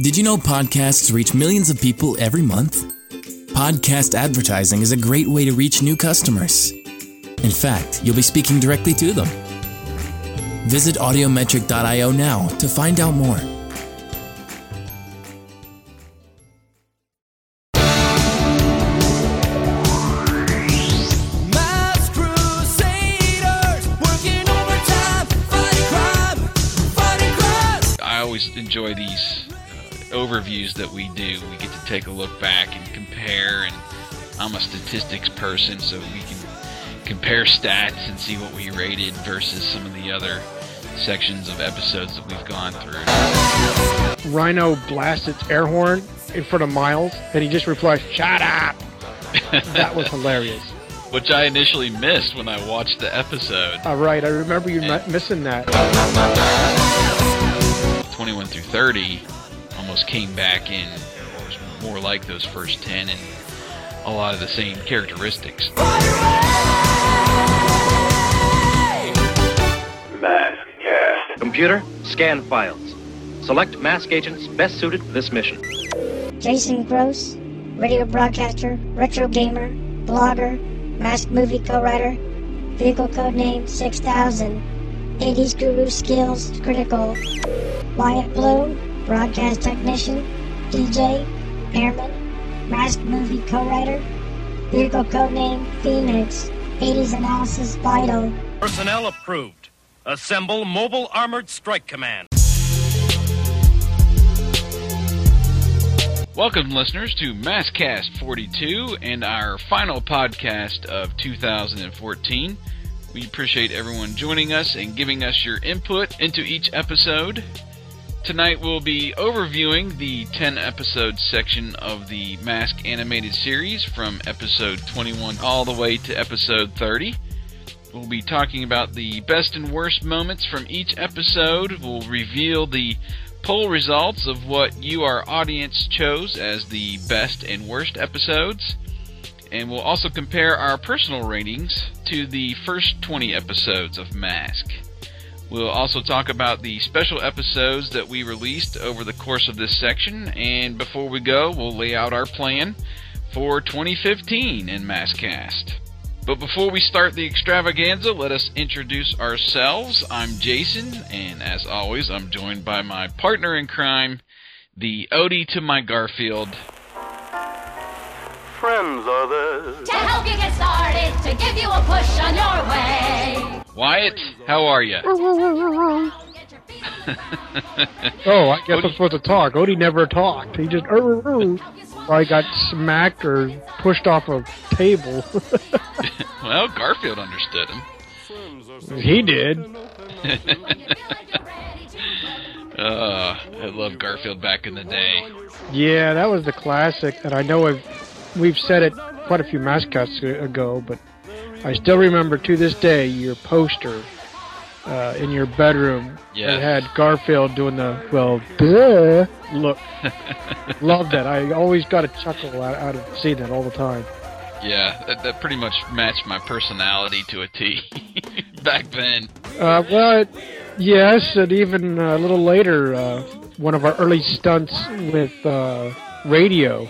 Did you know podcasts reach millions of people every month? Podcast advertising is a great way to reach new customers. In fact, you'll be speaking directly to them. Visit audiometric.io now to find out more. That we do. We get to take a look back and compare, and I'm a statistics person, so we can compare stats and see what we rated versus some of the other sections of episodes that we've gone through. Rhino blasts its air horn in front of Miles, and he just replies, "Shut up." that was hilarious. Which I initially missed when I watched the episode. All right, I remember you mi- missing that. 21 through 30 almost came back in, or was more like those first 10, and a lot of the same characteristics. Maskcast. Computer, scan files. Select mask agents best suited for this mission. Jason Gross, radio broadcaster, retro gamer, blogger, mask movie co-writer, vehicle code name 6000, 80s guru skills critical, Wyatt Blow, broadcast technician, DJ, airman, mask movie co-writer, vehicle code name Phoenix, 80s analysis vital. Personnel approved. Assemble Mobile Armored Strike Command. Welcome, listeners, to Maskcast 42 and our final podcast of 2014. We appreciate everyone joining us and giving us your input into each episode. Tonight we'll be overviewing the 10 episode section of the Mask animated series from episode 21 all the way to episode 30. We'll be talking about the best and worst moments from each episode. We'll reveal the poll results of what you, our audience, chose as the best and worst episodes. And we'll also compare our personal ratings to the first 20 episodes of Mask. We'll also talk about the special episodes that we released over the course of this section. And before we go, we'll lay out our plan for 2015 in Maskcast. But before we start the extravaganza, let us introduce ourselves. I'm Jason, and as always, I'm joined by my partner in crime, the Odie to my Garfield. Friends are there. To help you get started, to give you a push on your way. Wyatt, how are you? Oh, I guess I'm supposed to talk. Odie never talked. He just. I got smacked or pushed off a table. well, Garfield understood him. he did. Uh, I love Garfield back in the day. Yeah, that was the classic, and I know I've, we've said it quite a few mascots ago, but I still remember to this day your poster uh, in your bedroom Yes. that had Garfield doing the well, duh look. Love that. I always got a chuckle out, out of seeing that all the time. Yeah, that, that pretty much matched my personality to a T back then. Uh, well, yes, and even a little later, uh, one of our early stunts with uh, radio,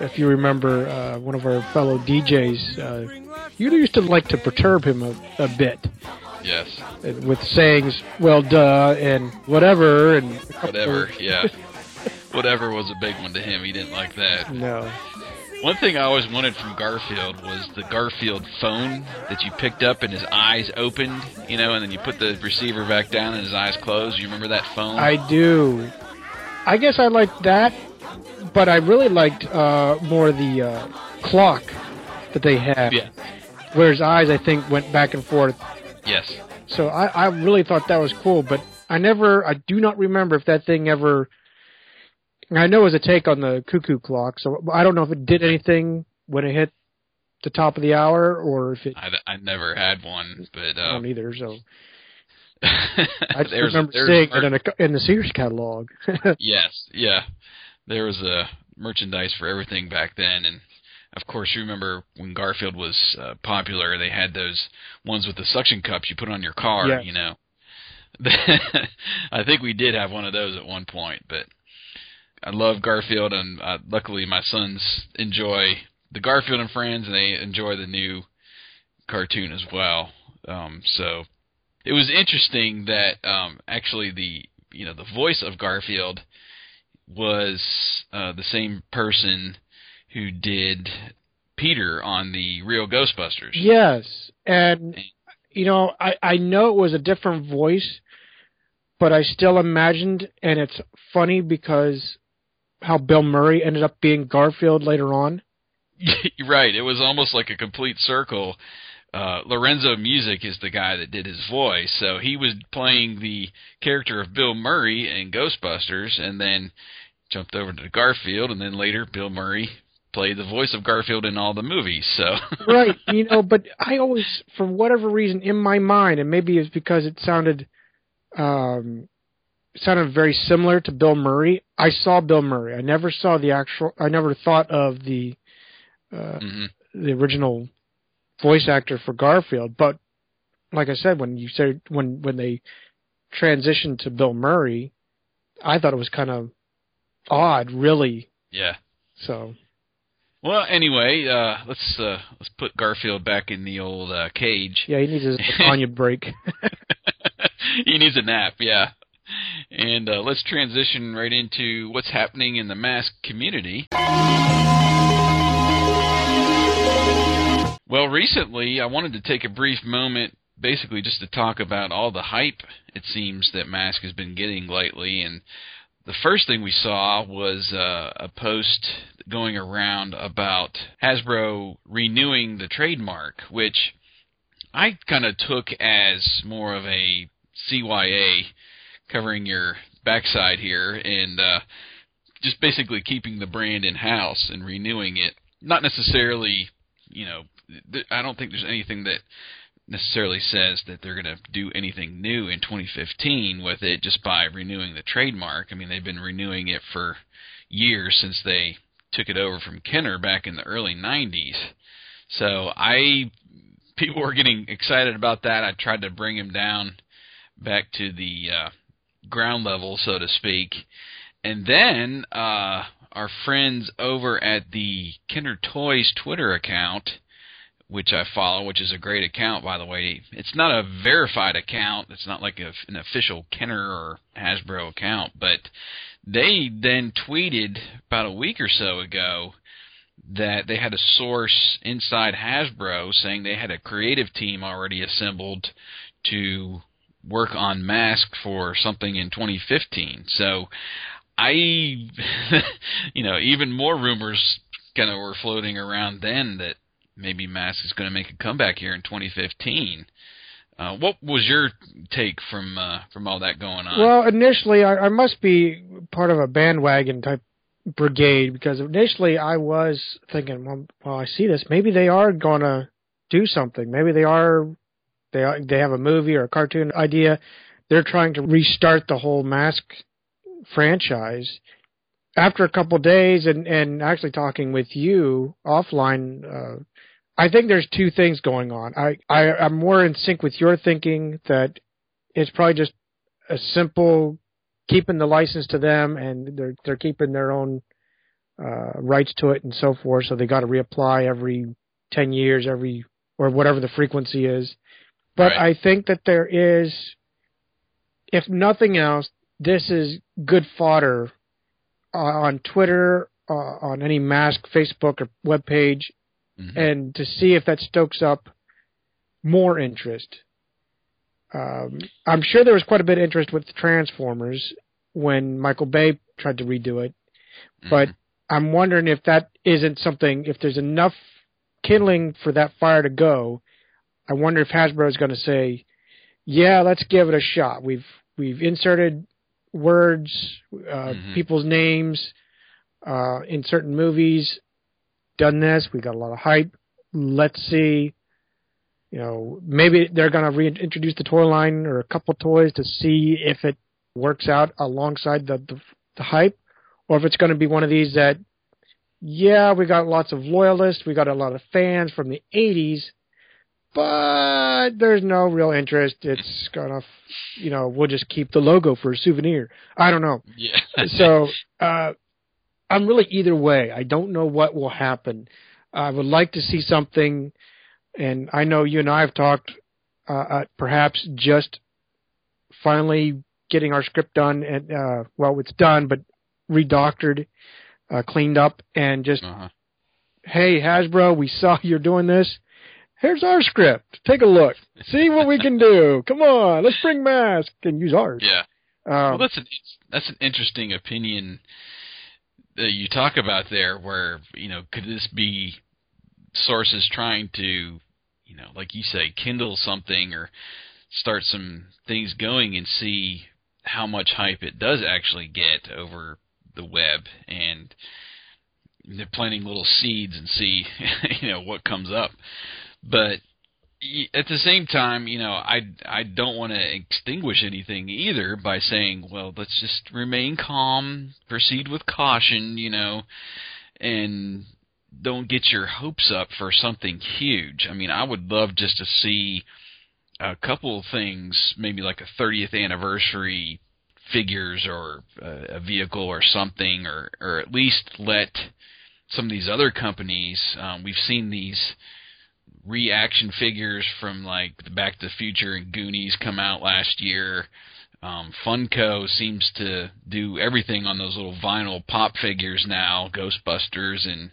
if you remember, uh, one of our fellow DJs, uh, you used to like to perturb him a, a bit Yes, uh, with sayings, well, duh, and whatever, and whatever. Yeah, whatever was a big one to him. He didn't like that. No. One thing I always wanted from Garfield was the Garfield phone that you picked up and his eyes opened, you know, and then you put the receiver back down and his eyes closed. You remember that phone? I do. I guess I liked that, but I really liked uh, more the uh, clock that they had. Yeah. Where his eyes, I think, went back and forth. Yes. So I, I really thought that was cool, but I never, I do not remember if that thing ever. I know it was a take on the cuckoo clock, so I don't know if it did anything when it hit the top of the hour or if it. I, I never had one, but I uh, don't either. So I just there's- remember there's seeing it in, a, in the Sears catalog. Yes, yeah. There was a merchandise for everything back then, and of course, you remember when Garfield was uh, popular, they had those ones with the suction cups you put on your car. Yes. You know, I think we did have one of those at one point, but I love Garfield, and uh, luckily my sons enjoy the Garfield and Friends, and they enjoy the new cartoon as well. Um, so it was interesting that um, actually the you know the voice of Garfield was uh, the same person who did Peter on the real Ghostbusters. Yes, and you know, I I know it was a different voice, but I still imagined, and it's funny because how Bill Murray ended up being Garfield later on. right. It was almost like a complete circle. Uh, Lorenzo Music is the guy that did his voice, so he was playing the character of Bill Murray in Ghostbusters, and then jumped over to Garfield, and then later Bill Murray played the voice of Garfield in all the movies. So right, you know, but I always, for whatever reason, in my mind, and maybe it's because it sounded, um, sounded very similar to Bill Murray. I saw Bill Murray. I never saw the actual. I never thought of the, uh, mhm. the original voice actor for Garfield. But like I said, when you said when when they transitioned to Bill Murray, I thought it was kind of odd, really. yeah. So Well, anyway, uh, let's uh, let's put Garfield back in the old uh, cage. yeah, he needs his Tanya break. he needs a nap, yeah. And uh, let's transition right into what's happening in the mask community. Well, recently I wanted to take a brief moment basically just to talk about all the hype it seems that Mask has been getting lately and the first thing we saw was uh, a post going around about Hasbro renewing the trademark, which I kind of took as more of a CYA covering your backside here and uh, just basically keeping the brand in house and renewing it. Not necessarily, you know, th- I don't think there's anything that necessarily says that they're going to do anything new in 2015 with it just by renewing the trademark. I mean, they've been renewing it for years since they took it over from Kenner back in the early 90s. So I people were getting excited about that. I tried to bring him down back to the uh, ground level, so to speak. And then uh, our friends over at the Kenner Toys Twitter account, which I follow, which is a great account, by the way. It's not a verified account. It's not like a, an official Kenner or Hasbro account, but they then tweeted about a week or so ago that they had a source inside Hasbro saying they had a creative team already assembled to work on Mask for something in 2015. So I, you know, even more rumors kind of were floating around then that maybe Mask is going to make a comeback here in 2015. Uh, what was your take from uh, from all that going on? Well, initially, I, I must be part of a bandwagon type brigade because initially I was thinking, well, well I see this. Maybe they are going to do something. Maybe they are. They are, they have a movie or a cartoon idea. They're trying to restart the whole Mask franchise. After a couple of days, and and actually talking with you offline, uh, I think there's two things going on. I, I I'm more in sync with your thinking that it's probably just a simple keeping the license to them, and they're they're keeping their own uh, rights to it and so forth. So they got to reapply every ten years, every or whatever the frequency is. But Right. I think that there is, if nothing else, this is good fodder uh, on Twitter, uh, on any mask Facebook or web page, Mhm. and to see if that stokes up more interest. Um, I'm sure there was quite a bit of interest with Transformers when Michael Bay tried to redo it, but Mhm. I'm wondering if that isn't something. If there's enough kindling for that fire to go, I wonder if Hasbro is going to say, "Yeah, let's give it a shot." We've we've inserted words, uh, Mhm. people's names uh, in certain movies. Done this. We got a lot of hype. Let's see. You know, maybe they're going to reintroduce the toy line or a couple toys to see if it works out alongside the the, the hype, or if it's going to be one of these that, yeah, we got lots of loyalists, we got a lot of fans from the '80s, but there's no real interest. It's gonna, you know, we'll just keep the logo for a souvenir. I don't know. yeah. So uh, I'm really either way. I don't know what will happen. I would like to see something, and I know you and I have talked. Uh, uh, perhaps just finally getting our script done, and uh, well, it's done, but redoctored, uh, cleaned up, and just Uh-huh. hey Hasbro, we saw you're doing this. Here's our script. Take a look. See what we can do. Come on, let's bring Mask and use ours. Yeah. Um, well, that's an that's an interesting opinion that you talk about there. Where you know, could this be sources trying to, you know, like you say, kindle something or start some things going and see how much hype it does actually get over the web and they're planting little seeds and see you know what comes up but at the same time, you know, I I don't want to extinguish anything either by saying, well, let's just remain calm, proceed with caution, you know, and don't get your hopes up for something huge. I mean, I would love just to see a couple of things, maybe like a 30th anniversary figures or a, vehicle or something, or or at least let some of these other companies. Um, we've seen these reaction figures from like the Back to the Future and Goonies come out last year. Um, Funko seems to do everything on those little vinyl pop figures now, Ghostbusters, and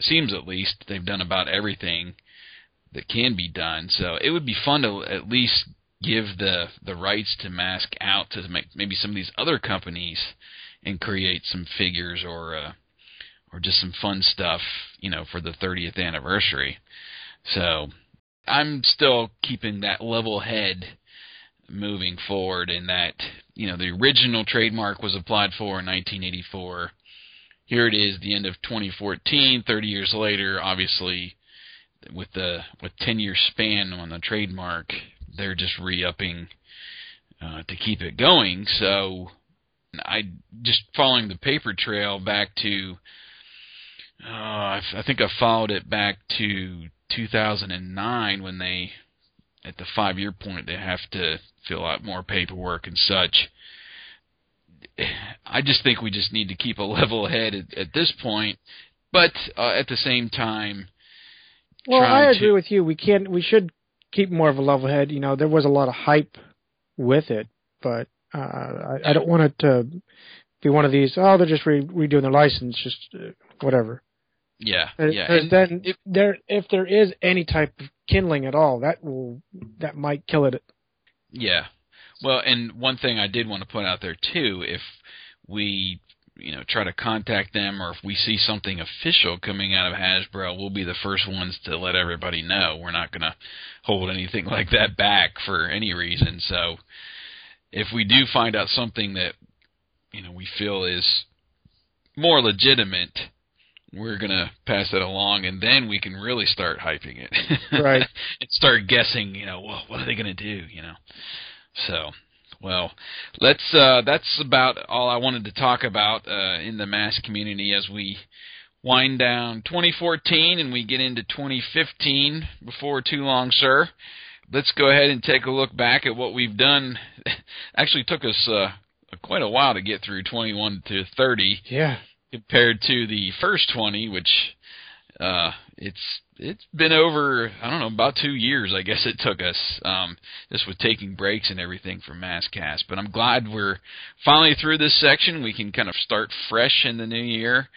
seems at least they've done about everything that can be done. So it would be fun to at least give the the rights to Mask out to make maybe some of these other companies and create some figures or uh, or just some fun stuff, you know, for the 30th anniversary. So I'm still keeping that level head moving forward in that, you know, the original trademark was applied for in 1984. Here it is, the end of 2014, 30 years later, obviously with the with 10 year span on the trademark, they're just re-upping uh, to keep it going. So I just following the paper trail back to uh, I think I followed it back to 2009 when they, at the five year point, they have to fill out more paperwork and such. I just think we just need to keep a level head at, at this point, but uh, at the same time, Well, I agree to- with you. We can't. we should keep more of a level head. You know, there was a lot of hype with it, but uh, I, I don't want it to be one of these. Oh, they're just re- redoing their license, just uh, whatever. Yeah, Because yeah, and then if- there, if there is any type of kindling at all, that will that might kill it. Yeah. Well, and one thing I did want to put out there too, if we, you know, try to contact them or if we see something official coming out of Hasbro, we'll be the first ones to let everybody know. We're not going to hold anything like that back for any reason. So, if we do find out something that you know we feel is more legitimate, we're going to pass it along and then we can really start hyping it. Right. and start guessing, you know, well, what are they going to do, you know. So, well, let's uh that's about all I wanted to talk about uh in the mask community as we wind down 2014 and we get into 2015 before too long, sir. Let's go ahead and take a look back at what we've done. Actually took us uh quite a while to get through 21 to 30 Yeah. Compared to the first 20 which uh it's it's been over I don't know about 2 years I guess it took us um just with taking breaks and everything from Maskcast but I'm glad we're finally through this section. We can kind of start fresh in the new year.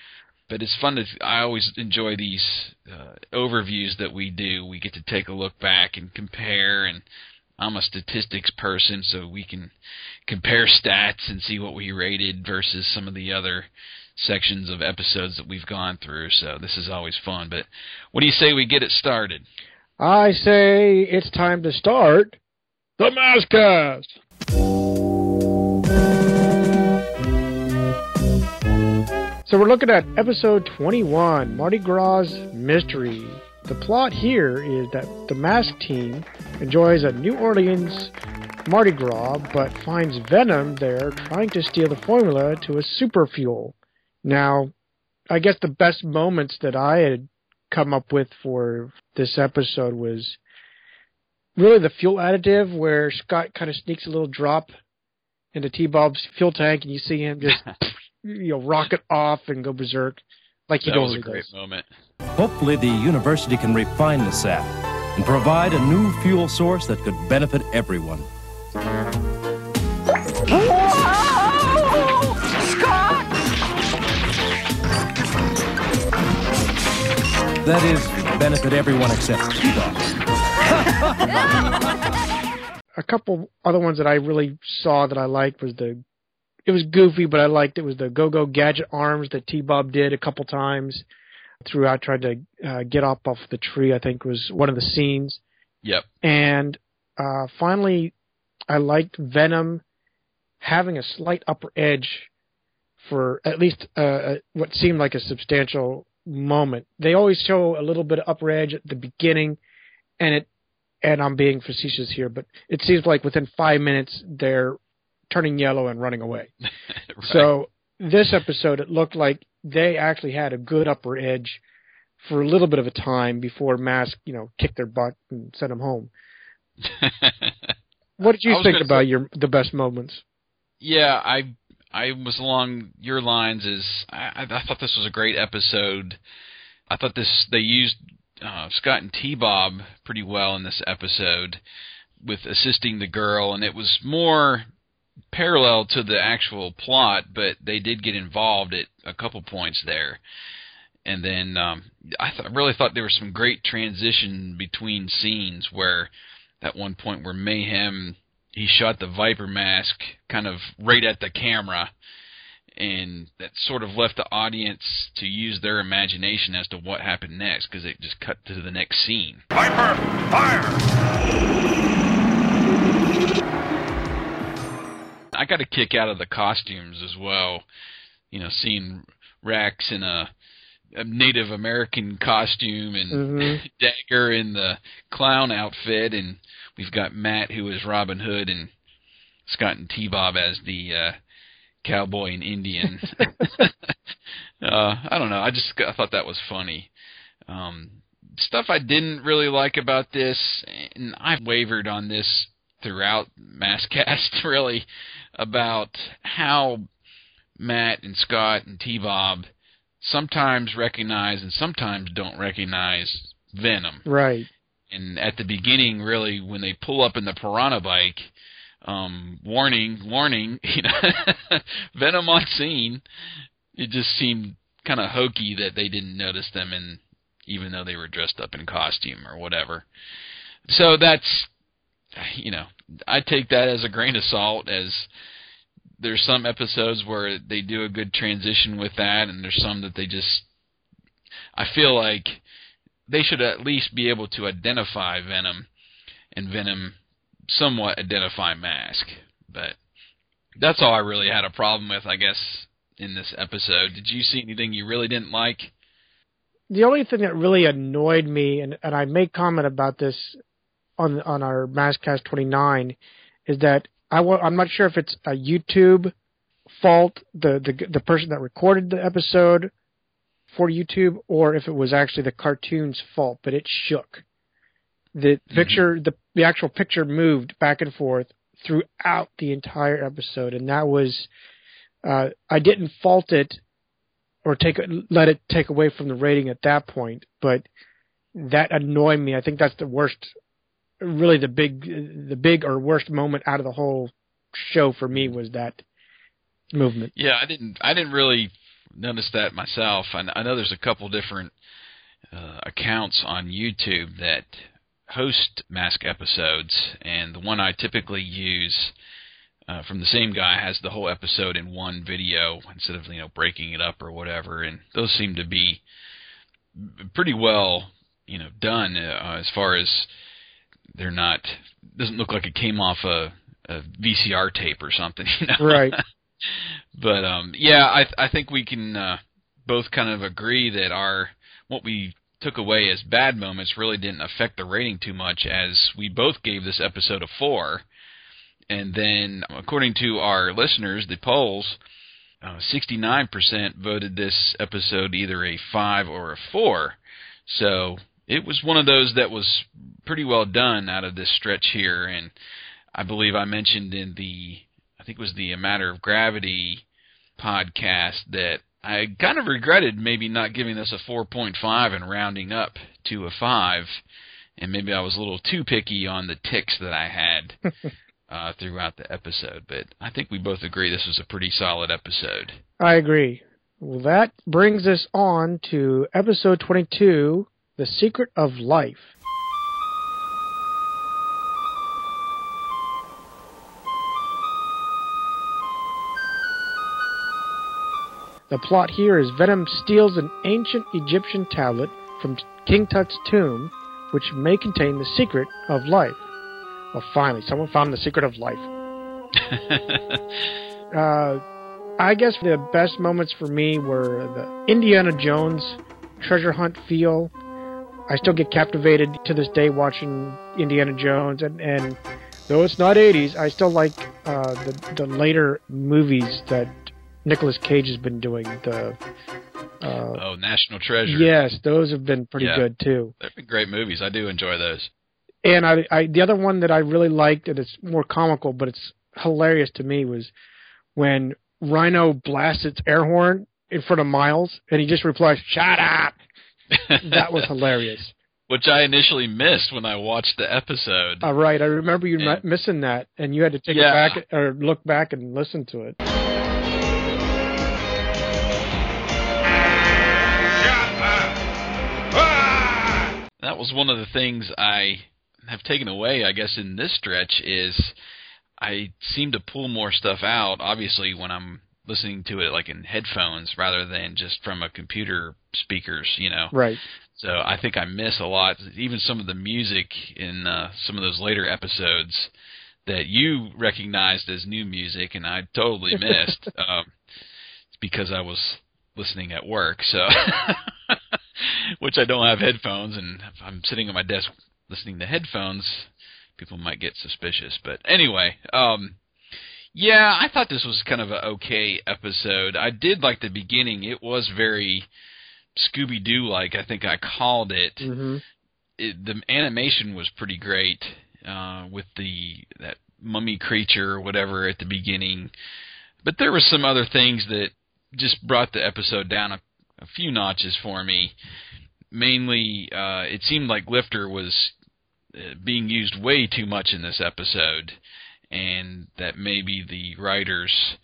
But it's fun to I always enjoy these uh, overviews that we do. We get to take a look back and compare and I'm a statistics person so we can compare stats and see what we rated versus some of the other sections of episodes that we've gone through. So this is always fun. But what do you say we get it started? I say it's time to start the Maskcast. So we're looking at episode 21, Mardi Gras Mystery. The plot here is that the mask team enjoys a New Orleans Mardi Gras, but finds Venom there trying to steal the formula to a super fuel. Now, I guess the best moments that I had come up with for this episode was really the fuel additive where Scott kind of sneaks a little drop into T Bob's fuel tank and you see him just you know rocket off and go berserk like he That was a great does. moment. Hopefully, the university can refine the sap and provide a new fuel source that could benefit everyone. That is, benefit everyone except T-Dog. A couple other ones that I really saw that I liked was the. It was goofy, but I liked it. Was the Go Go Gadget arms that T Bob did a couple times throughout, tried to uh, get up off the tree. I think was one of the scenes. Yep. And uh, finally, I liked Venom having a slight upper edge for at least uh, uh, what seemed like a substantial moment. They always show a little bit of upper edge at the beginning, and it. And I'm being facetious here, but it seems like within five minutes they're turning yellow and running away. Right. So this episode, it looked like they actually had a good upper edge for a little bit of a time before Mask, you know, kicked their butt and sent them home. What did you think about say- your the best moments? Yeah, I I was along your lines. As I, I thought this was a great episode. I thought this they used uh, Scott and T Bob pretty well in this episode with assisting the girl, and it was more parallel to the actual plot, but they did get involved at a couple points there. And then um, I th- really thought there was some great transition between scenes where at one point where Mayhem he shot the Viper mask kind of right at the camera, and that sort of left the audience to use their imagination as to what happened next because it just cut to the next scene. Viper, fire! I got a kick out of the costumes as well. You know, seeing Rex in a, a Native American costume and Mhm. Dagger in the clown outfit, and we've got Matt who is Robin Hood and Scott and T Bob as the uh, cowboy and Indian. uh, I don't know. I just I thought that was funny. Um, stuff I didn't really like about this, and I've wavered on this throughout Maskcast really about how Matt and Scott and T Bob sometimes recognize and sometimes don't recognize Venom. Right. And at the beginning, really, when they pull up in the Piranha bike, um, warning, warning, you know, Venom on scene. It just seemed kind of hokey that they didn't notice them, and even though they were dressed up in costume or whatever. So that's, you know, I take that as a grain of salt. As there's some episodes where they do a good transition with that, and there's some that they just. I feel like they should at least be able to identify Venom, and Venom somewhat identify Mask. But that's all I really had a problem with, I guess, in this episode. Did you see anything you really didn't like? The only thing that really annoyed me, and, and I made comment about this on on our Maskcast 29, is that I I'm not sure if it's a YouTube fault, the, the the person that recorded the episode for YouTube, or if it was actually the cartoon's fault, but it shook. The picture, the the actual picture moved back and forth throughout the entire episode, and that was uh, I didn't fault it or take let it take away from the rating at that point, but that annoyed me. I think that's the worst, really the big, the big or worst moment out of the whole show for me was that movement. Yeah, I didn't. I didn't really notice that myself. I, I know there's a couple different uh, accounts on YouTube that host mask episodes, and the one I typically use uh, from the same guy has the whole episode in one video instead of you know breaking it up or whatever. And those seem to be pretty well you know done uh, as far as they're not doesn't look like it came off a, a VCR tape or something. You know? Right. but um yeah i i think we can uh both kind of agree that our what we took away as bad moments really didn't affect the rating too much as we both gave this episode a 4 and then according to our listeners the polls uh, 69% voted this episode either a 5 or a 4 so it was one of those that was pretty well done out of this stretch here. And i believe i mentioned in the think it was the Matter of Gravity podcast that I kind of regretted maybe not giving this a 4.5 and rounding up to a 5. And maybe I was a little too picky on the ticks that I had uh, throughout the episode. But I think we both agree this was a pretty solid episode. I agree. Well, that brings us on to episode 22 The Secret of Life. The plot here is Venom steals an ancient Egyptian tablet from King Tut's tomb, which may contain the secret of life. Well, finally, someone found the secret of life. Uh, I guess the best moments for me were the Indiana Jones treasure hunt feel. I still get captivated to this day watching Indiana Jones, and, and though it's not 80s, I still like uh, the the later movies that Nicolas Cage has been doing. The uh, oh, National Treasure. yes, those have been pretty Yeah. good too. They've been great movies. I do enjoy those. And I, I, the other one that I really liked, and it's more comical, but it's hilarious to me, was when Rhino blasts its air horn in front of Miles, and he just replies, "Shut up." That was hilarious. Which I initially missed when I watched the episode. All right, I remember you And- missing that, and you had to take Yeah. it back or look back and listen to it. That was one of the things I have taken away, I guess, in this stretch is I seem to pull more stuff out, obviously, when I'm listening to it like in headphones rather than just from a computer speakers, you know. Right. So I think I miss a lot, even some of the music in uh, some of those later episodes that you recognized as new music, and I totally missed um, because I was listening at work. So, which I don't have headphones, and if I'm sitting at my desk listening to headphones, people might get suspicious. But anyway, um, yeah, I thought this was kind of a okay episode. I did like the beginning; it was very Scooby Doo like. I think I called it. hmm it. The animation was pretty great uh, with the that mummy creature or whatever at the beginning, but there were some other things that just brought the episode down a, a few notches for me. Mainly, uh, it seemed like Lifter was uh, being used way too much in this episode, and that maybe the writers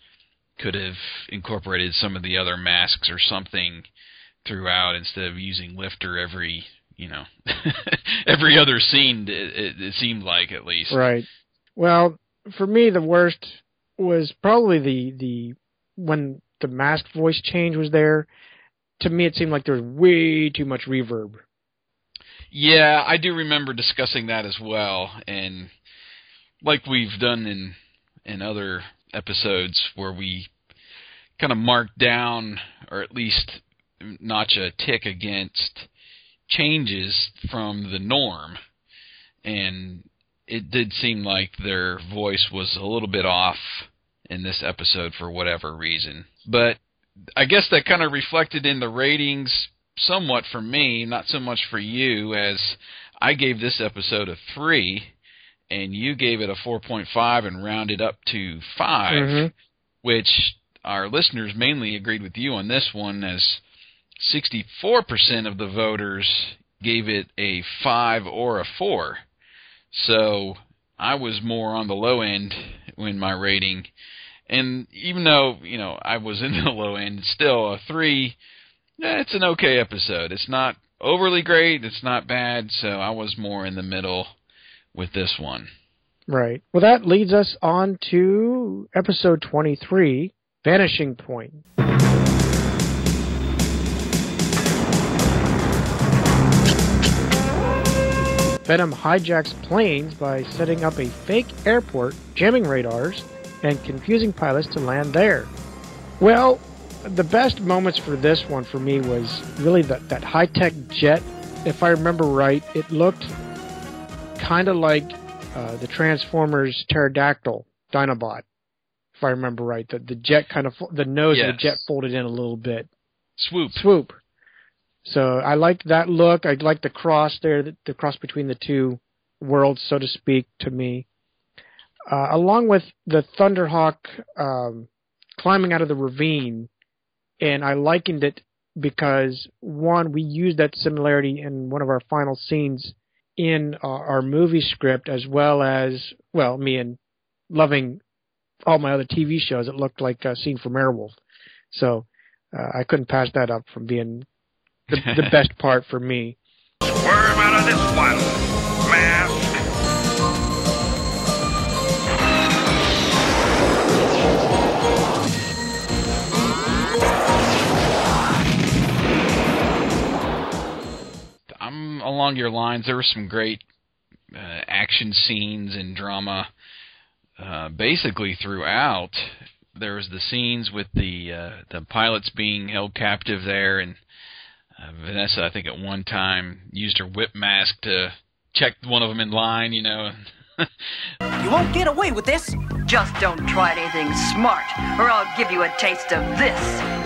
could have incorporated some of the other masks or something throughout instead of using Lifter every you know every other scene. It, it, seemed like at least. Right. Well, for me, the worst was probably the the when the mask voice change was there. To me, it seemed like there was way too much reverb. Yeah, I do remember discussing that as well, and like we've done in in other episodes where we kind of mark down or at least notch a tick against changes from the norm, and it did seem like their voice was a little bit off in this episode for whatever reason, but I guess that kind of reflected in the ratings somewhat for me, not so much for you, as I gave this episode a three, and you gave it a four point five and rounded up to 5 Mhm. which our listeners mainly agreed with you on this one, as sixty four percent of the voters gave it a five or a four. So I was more on the low end in my rating. And even though, you know, I was in the low end, still a three, yeah, it's an okay episode. It's not overly great, it's not bad, so I was more in the middle with this one. Right. Well, that leads us on to episode 23, Vanishing Point. Venom hijacks planes by setting up a fake airport, jamming radars, and confusing pilots to land there. Well, the best moments for this one for me was really that, that high tech jet. If I remember right, it looked kind of like uh, the Transformers pterodactyl Dinobot. If I remember right, the the jet kind of the nose of the jet folded in a little bit. Swoop. Swoop. So I liked that look. I liked the cross there, the, the cross between the two worlds, so to speak, to me. Uh, along with the Thunderhawk um, climbing out of the ravine, and I likened it because one, we used that similarity in one of our final scenes in uh, our movie script, as well as well, me and loving all my other TV shows. It looked like a scene from Airwolf, so uh, I couldn't pass that up from being the, the best part for me. Swerve out of this one, Mask. Along your lines. There were some great uh, action scenes and drama, uh, basically throughout. There was the scenes with the uh, the pilots being held captive there, and uh, Vanessa, I think at one time used her whip mask to check one of them in line. You know. You won't get away with this. Just don't try anything smart, or I'll give you a taste of this.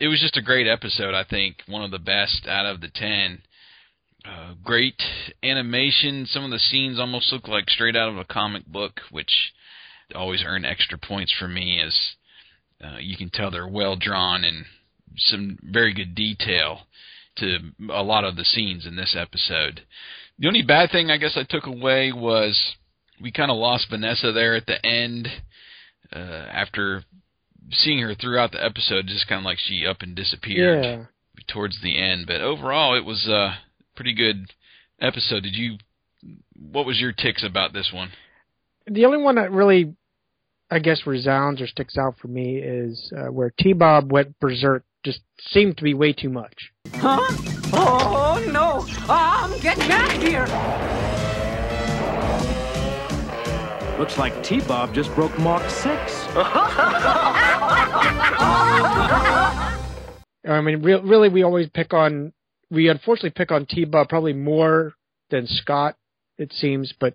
It was just a great episode. I think one of the best out of the ten. Uh, great animation. Some of the scenes almost look like straight out of a comic book, which always earn extra points for me. As uh, you can tell, they're well drawn and some very good detail to a lot of the scenes in this episode. The only bad thing I guess I took away was we kind of lost Vanessa there at the end uh, after seeing her throughout the episode, just kind of like she up and disappeared Yeah. towards the end. But overall, it was a pretty good episode. Did you? What was your ticks about this one? The only one that really, I guess, resounds or sticks out for me is uh, where T Bob went berserk. Just seemed to be way too much. Huh? Oh no! I'm getting out of here! Looks like T-Bob just broke Mach 6. I mean, re- really, we always pick on. We unfortunately pick on T Bob probably more than Scott, it seems. But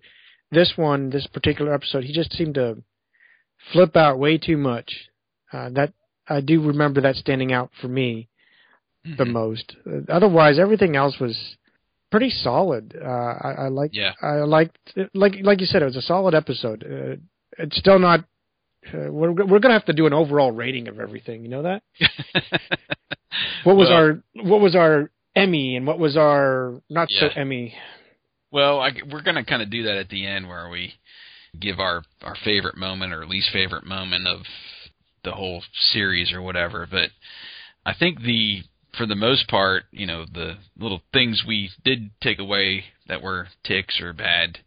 this one, this particular episode, he just seemed to flip out way too much. Uh, that I do remember that standing out for me the most. Uh, otherwise, everything else was pretty solid. Uh, I, I like. Yeah. I liked, like like you said, it was a solid episode. Uh, it's still not. Uh, we're we're gonna have to do an overall rating of everything. You know that. What was Well- our what was our Emmy and what was our not so Emmy? Well, I, we're going to kind of do that at the end where we give our our favorite moment or least favorite moment of the whole series or whatever. But I think the for the most part, you know, the little things we did take away that were ticks or bad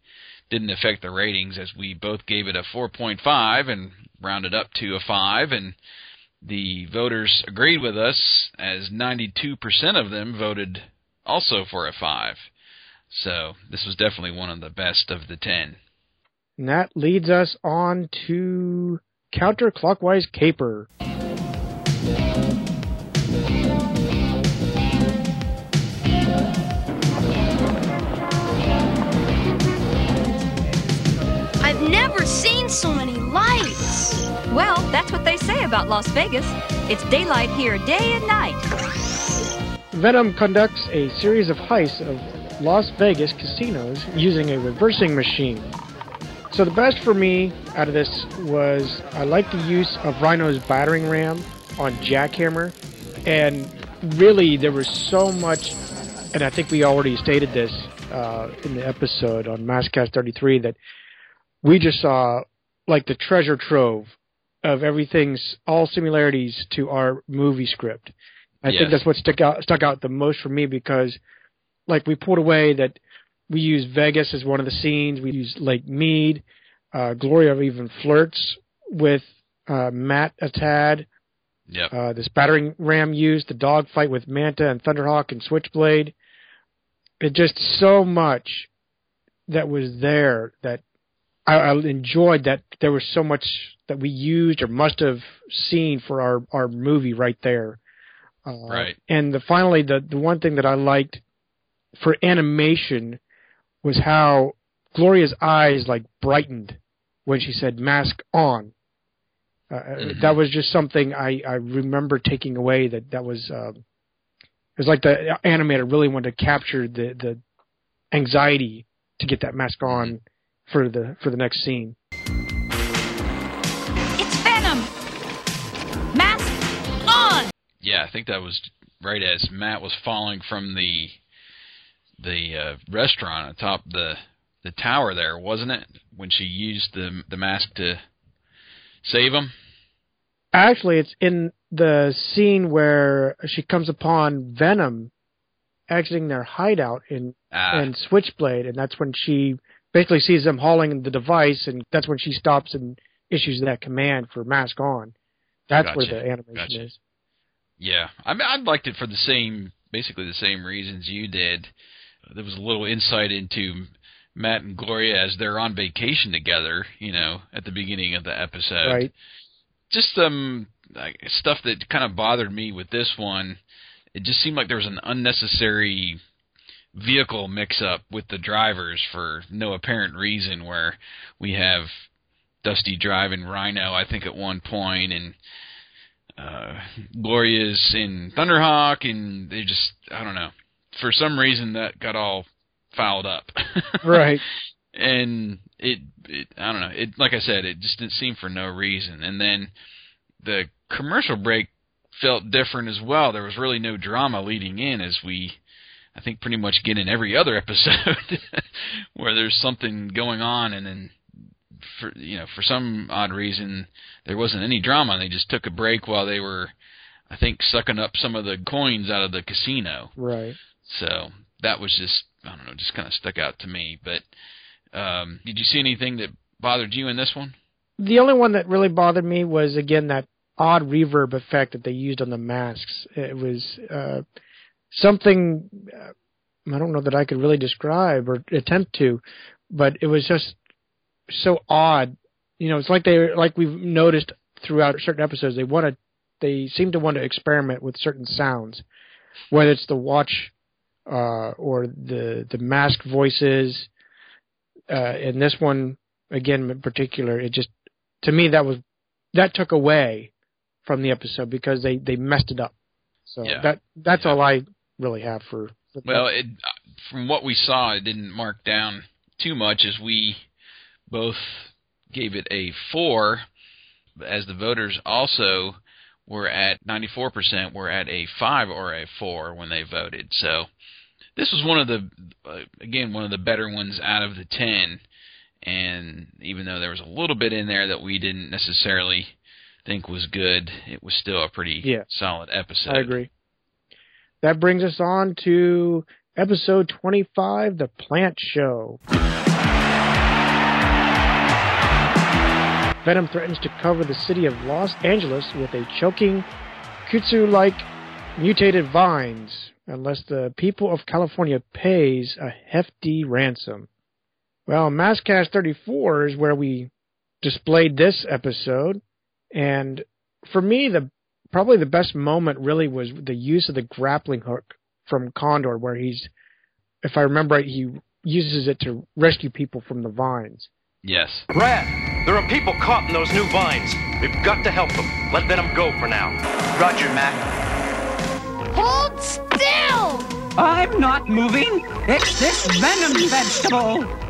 didn't affect the ratings as we both gave it a 4.5 and rounded up to a 5 and the voters agreed with us as 92% of them voted also for a 5. So this was definitely one of the best of the 10. And that leads us on to counterclockwise caper. Never seen so many lights. Well, that's what they say about Las Vegas. It's daylight here day and night. Venom conducts a series of heists of Las Vegas casinos using a reversing machine. So the best for me out of this was I like the use of Rhino's battering ram on Jackhammer, and really there was so much, and I think we already stated this uh, in the episode on Maskcast 33 that we just saw like the treasure trove of everything's all similarities to our movie script. I Yes. think that's what stuck out stuck out the most for me because like we pulled away that we use Vegas as one of the scenes. We use Lake Mead. Uh, Gloria even flirts with uh, Matt a tad. Yep. Uh, this battering ram used the dog fight with Manta and Thunderhawk and Switchblade. It just so much that was there that I, I enjoyed that there was so much that we used or must have seen for our our movie right there. Uh, Right. And the finally the the one thing that I liked for animation was how Gloria's eyes like brightened when she said mask on. Uh, Mhm. That was just something I, I remember taking away that that was um, it was like the animator really wanted to capture the the anxiety to get that mask on for the for the next scene. It's Venom. Mask on. Yeah, I think that was right as Matt was falling from the the uh, restaurant atop the the tower there, wasn't it? When she used the the mask to save him. Actually, it's in the scene where she comes upon Venom exiting their hideout in ah. in Switchblade, and that's when she basically sees them hauling the device, and that's when she stops and issues that command for mask on. That's where the animation Gotcha. is. Yeah, I mean, I liked it for the same, basically the same reasons you did. There was a little insight into Matt and Gloria as they're on vacation together, you know, at the beginning of the episode. Right. Just some stuff that kind of bothered me with this one. It just seemed like there was an unnecessary vehicle mix-up with the drivers for no apparent reason. Where we have Dusty driving Rhino, I think, at one point, and uh, Gloria's in Thunderhawk, and they just I don't know. For some reason, that got all fouled up. Right. and it, it I don't know. It like I said, it just didn't seem for no reason. And then the commercial break felt different as well. There was really no drama leading in, as we I think pretty much get in every other episode where there's something going on, and then for you know for some odd reason there wasn't any drama. and They just took a break while they were, I think, sucking up some of the coins out of the casino. Right. So that was just I don't know, just kind of stuck out to me. But um, did you see anything that bothered you in this one? The only one that really bothered me was again that odd reverb effect that they used on the masks. It was uh, something uh, I don't know that I could really describe or attempt to, but it was just so odd. You know, it's like they like we've noticed throughout certain episodes they want to they seem to want to experiment with certain sounds, whether it's the watch uh, or the the mask voices. Uh, in this one, again in particular, it just to me that was that took away from the episode because they they messed it up. So Yeah. that that's all I really have for. for Well, it, from what we saw, it didn't mark down too much as we both gave it a four, as the voters also were at 94% were at a five or a four when they voted. So this was one of the, uh, again, one of the better ones out of the 10. And even though there was a little bit in there that we didn't necessarily think was good, it was still a pretty Yeah. solid episode. I agree. That brings us on to episode 25, The Plant Show. Venom threatens to cover the city of Los Angeles with a choking, kudzu like mutated vines unless the people of California pays a hefty ransom. Well, Maskcast 34 is where we displayed this episode, and for me, the probably the best moment really was the use of the grappling hook from Condor, where he's, if I remember right, he uses it to rescue people from the vines. Yes. Brad, there are people caught in those new vines. We've got to help them. Let Venom go for now. Roger, Mac. Hold still! I'm not moving. It's this venom vegetable.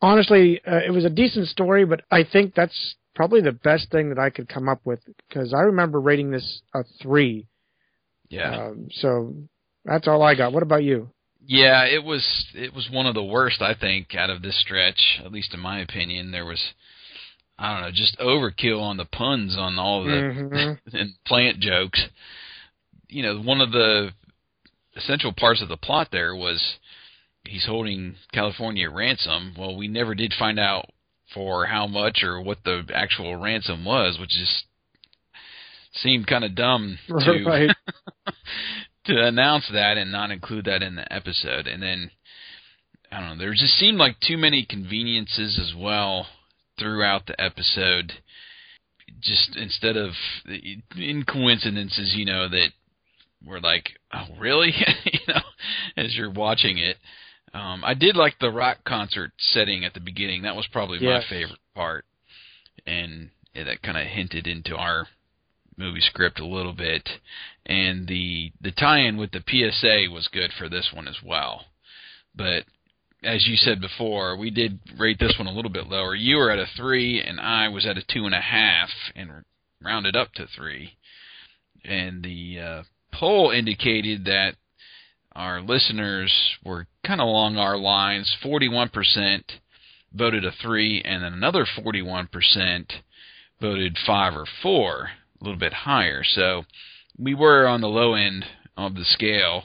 Honestly, uh, it was a decent story, but I think that's probably the best thing that I could come up with because I remember rating this a three. Yeah. Um, so that's all I got. What about you? Yeah, it was it was one of the worst I think out of this stretch, at least in my opinion. There was I don't know, just overkill on the puns on all the Mhm. and plant jokes. You know, one of the essential parts of the plot there was he's holding California ransom. Well, we never did find out for how much or what the actual ransom was, which just seemed kind of dumb to Right. to announce that and not include that in the episode. And then I don't know, there just seemed like too many conveniences as well throughout the episode. Just instead of in coincidences, you know, that were like, oh really, you know, as you're watching it. Um, I did like the rock concert setting at the beginning. That was probably Yes. my favorite part, and yeah, that kind of hinted into our movie script a little bit. And the the tie-in with the PSA was good for this one as well. But as you said before, we did rate this one a little bit lower. You were at a three, and I was at a two and a half, and rounded up to three. And the uh, poll indicated that our listeners were kind of along our lines. 41% voted a 3, and then another 41% voted 5 or 4, a little bit higher. So we were on the low end of the scale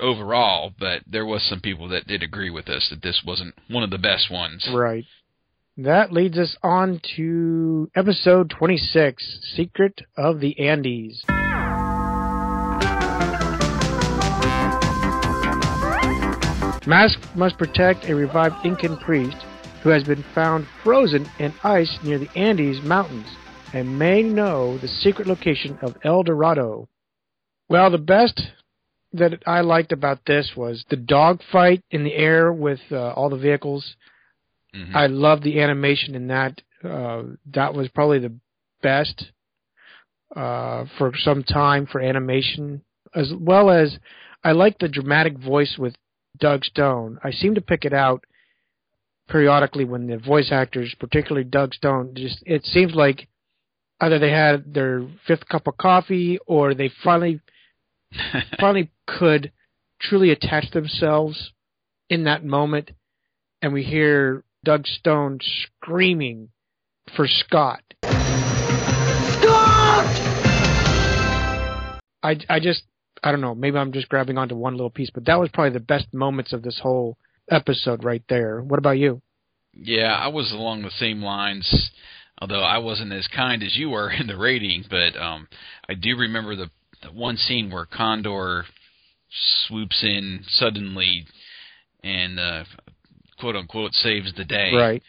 overall, but there was some people that did agree with us that this wasn't one of the best ones. Right. That leads us on to episode 26 Secret of the Andes. Mask must protect a revived Incan priest who has been found frozen in ice near the Andes Mountains and may know the secret location of El Dorado. Well, the best that I liked about this was the dogfight in the air with uh, all the vehicles. Mhm. I love the animation in that. Uh, that was probably the best uh, for some time for animation, as well as I like the dramatic voice with Doug Stone. I seem to pick it out periodically when the voice actors, particularly Doug Stone, just it seems like either they had their fifth cup of coffee or they finally finally could truly attach themselves in that moment and we hear Doug Stone screaming for Scott. Scott! I, I just I don't know maybe I'm just grabbing onto one little piece but that was probably the best moments of this whole episode right there. What about you? Yeah, I was along the same lines, although I wasn't as kind as you were in the rating. But um, I do remember the, the one scene where Condor swoops in suddenly and uh, quote unquote saves the day. Right.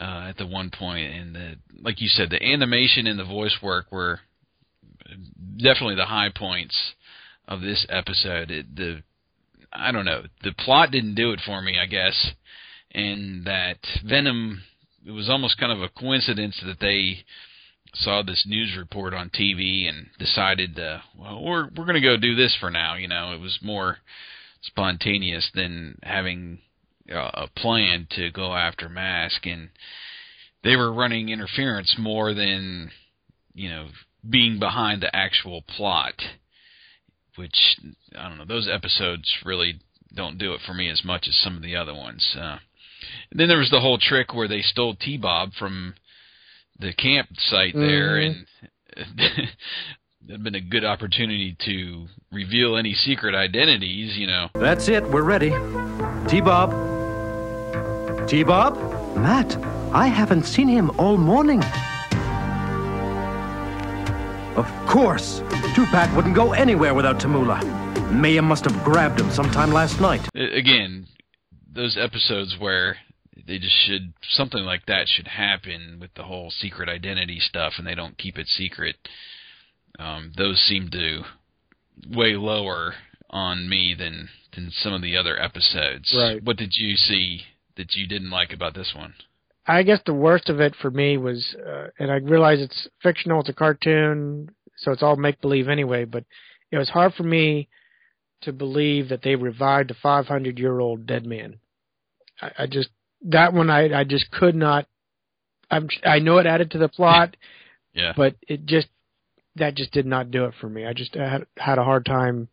Uh, at the one point, and the like you said, the animation and the voice work were definitely the high points of this episode. It, the I don't know, the plot didn't do it for me, I guess, and that Venom. It was almost kind of a coincidence that they saw this news report on TV and decided, uh, well, we're we're going to go do this for now. You know, it was more spontaneous than having uh, a plan to go after Mask, and they were running interference more than you know being behind the actual plot. Which I don't know. Those episodes really don't do it for me as much as some of the other ones. Uh, and then there was the whole trick where they stole T-Bob from the campsite there, Mhm. and it'd been a good opportunity to reveal any secret identities. You know. That's it. We're ready. T-Bob. T-Bob? Matt, I haven't seen him all morning. Of course. Tupac wouldn't go anywhere without Tamula. Maya must have grabbed him sometime last night. Again, those episodes where they just should something like that should happen with the whole secret identity stuff, and they don't keep it secret. Um, those seem to way lower on me than than some of the other episodes. Right. What did you see that you didn't like about this one? I guess the worst of it for me was, uh, and I realize it's fictional, it's a cartoon, so it's all make believe anyway. But it was hard for me to believe that they revived a 500 year old dead man. I, I just that one I I just could not. I'm I know it added to the plot, Yeah. but it just that just did not do it for me. I just had had a hard time.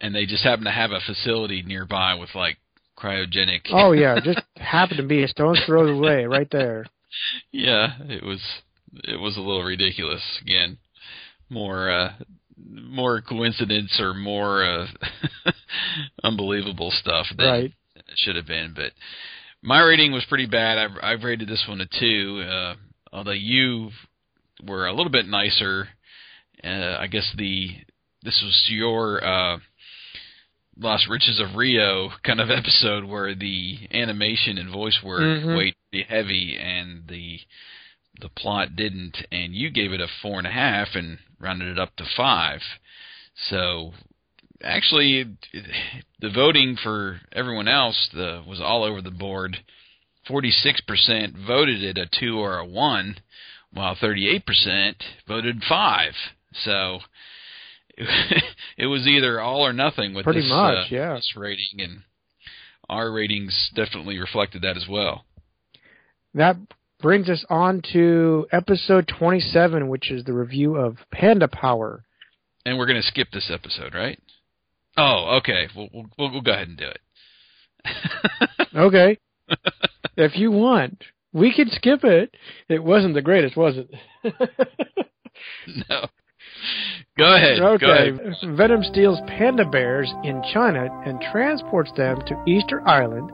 And they just happen to have a facility nearby with like cryogenic. Oh yeah, just happened to be a stone's throw away right there. yeah, it was it was a little ridiculous. Again, more uh, more coincidence or more uh, unbelievable stuff than Right. it should have been. But my rating was pretty bad. I've, I've rated this one a two. Uh, although you were a little bit nicer. Uh, I guess the this was your uh, Lost Riches of Rio kind of episode where the animation and voice work Mhm. weighed heavy and the the plot didn't, and you gave it a four and a half and rounded it up to five. So actually, the voting for everyone else the, was all over the board. 46% voted it a 2 or a 1, while 38% voted 5. So it was either all or nothing with Pretty this, much, uh, yeah. this rating, and our ratings definitely reflected that as well. That brings us on to episode 27, which is the review of Panda Power. And we're going to skip this episode, right? Oh, okay. We'll, we'll, we'll go ahead and do it. Okay. if you want, we can skip it. It wasn't the greatest, was it? no. Go ahead. Okay. Go ahead. Venom steals panda bears in China and transports them to Easter Island.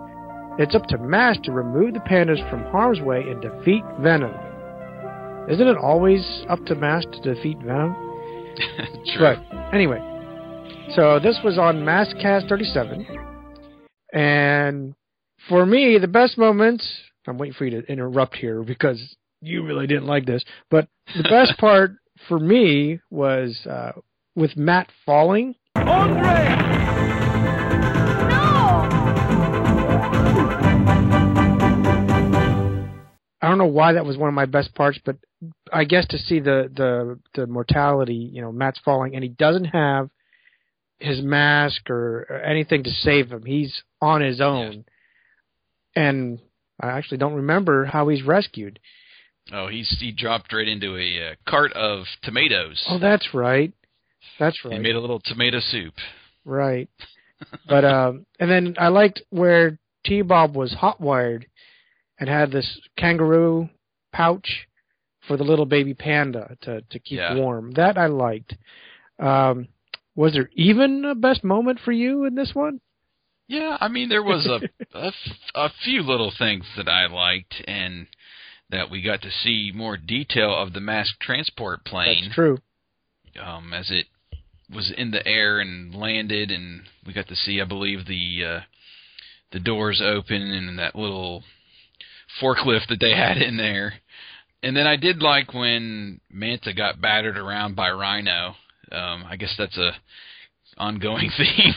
It's up to Mask to remove the pandas from harm's way and defeat Venom. Isn't it always up to Mask to defeat Venom? True. But anyway, so this was on Maskcast 37, and for me, the best moments. I'm waiting for you to interrupt here because you really didn't like this, but the best part for me was uh, with Matt falling. I don't know why that was one of my best parts, but I guess to see the the the mortality, you know, Matt's falling, and he doesn't have his mask or, or anything to save him. He's on his own, and I actually don't remember how he's rescued. Oh, he's he dropped right into a uh, cart of tomatoes. Oh, that's right, that's right. He made a little tomato soup. right. But um, and then I liked where T Bob was hot wired and had this kangaroo pouch for the little baby panda to to keep Yeah. warm. That I liked. Um, was there even a best moment for you in this one? Yeah, I mean there was a, a f- a few little things that I liked, and that we got to see more detail of the mass transport plane. That's true. um, as it was in the air and landed, and we got to see, I believe, the uh, the doors open and that little forklift that they had in there. And then I did like when Manta got battered around by Rhino. Um, I guess that's a ongoing theme.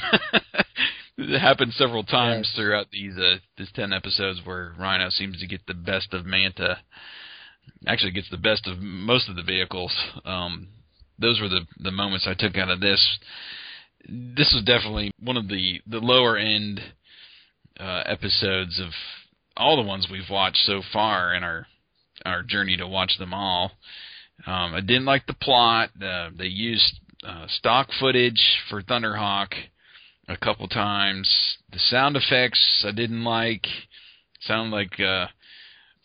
it happened several times throughout these uh, these ten episodes where Rhino seems to get the best of Manta. Actually, gets the best of most of the vehicles. Um, those were the the moments I took out of this. This was definitely one of the the lower end uh, episodes of all the ones we've watched so far in our our journey to watch them all. Um, I didn't like the plot. Uh, they used uh, stock footage for Thunderhawk a couple times. The sound effects I didn't like. Sound like uh,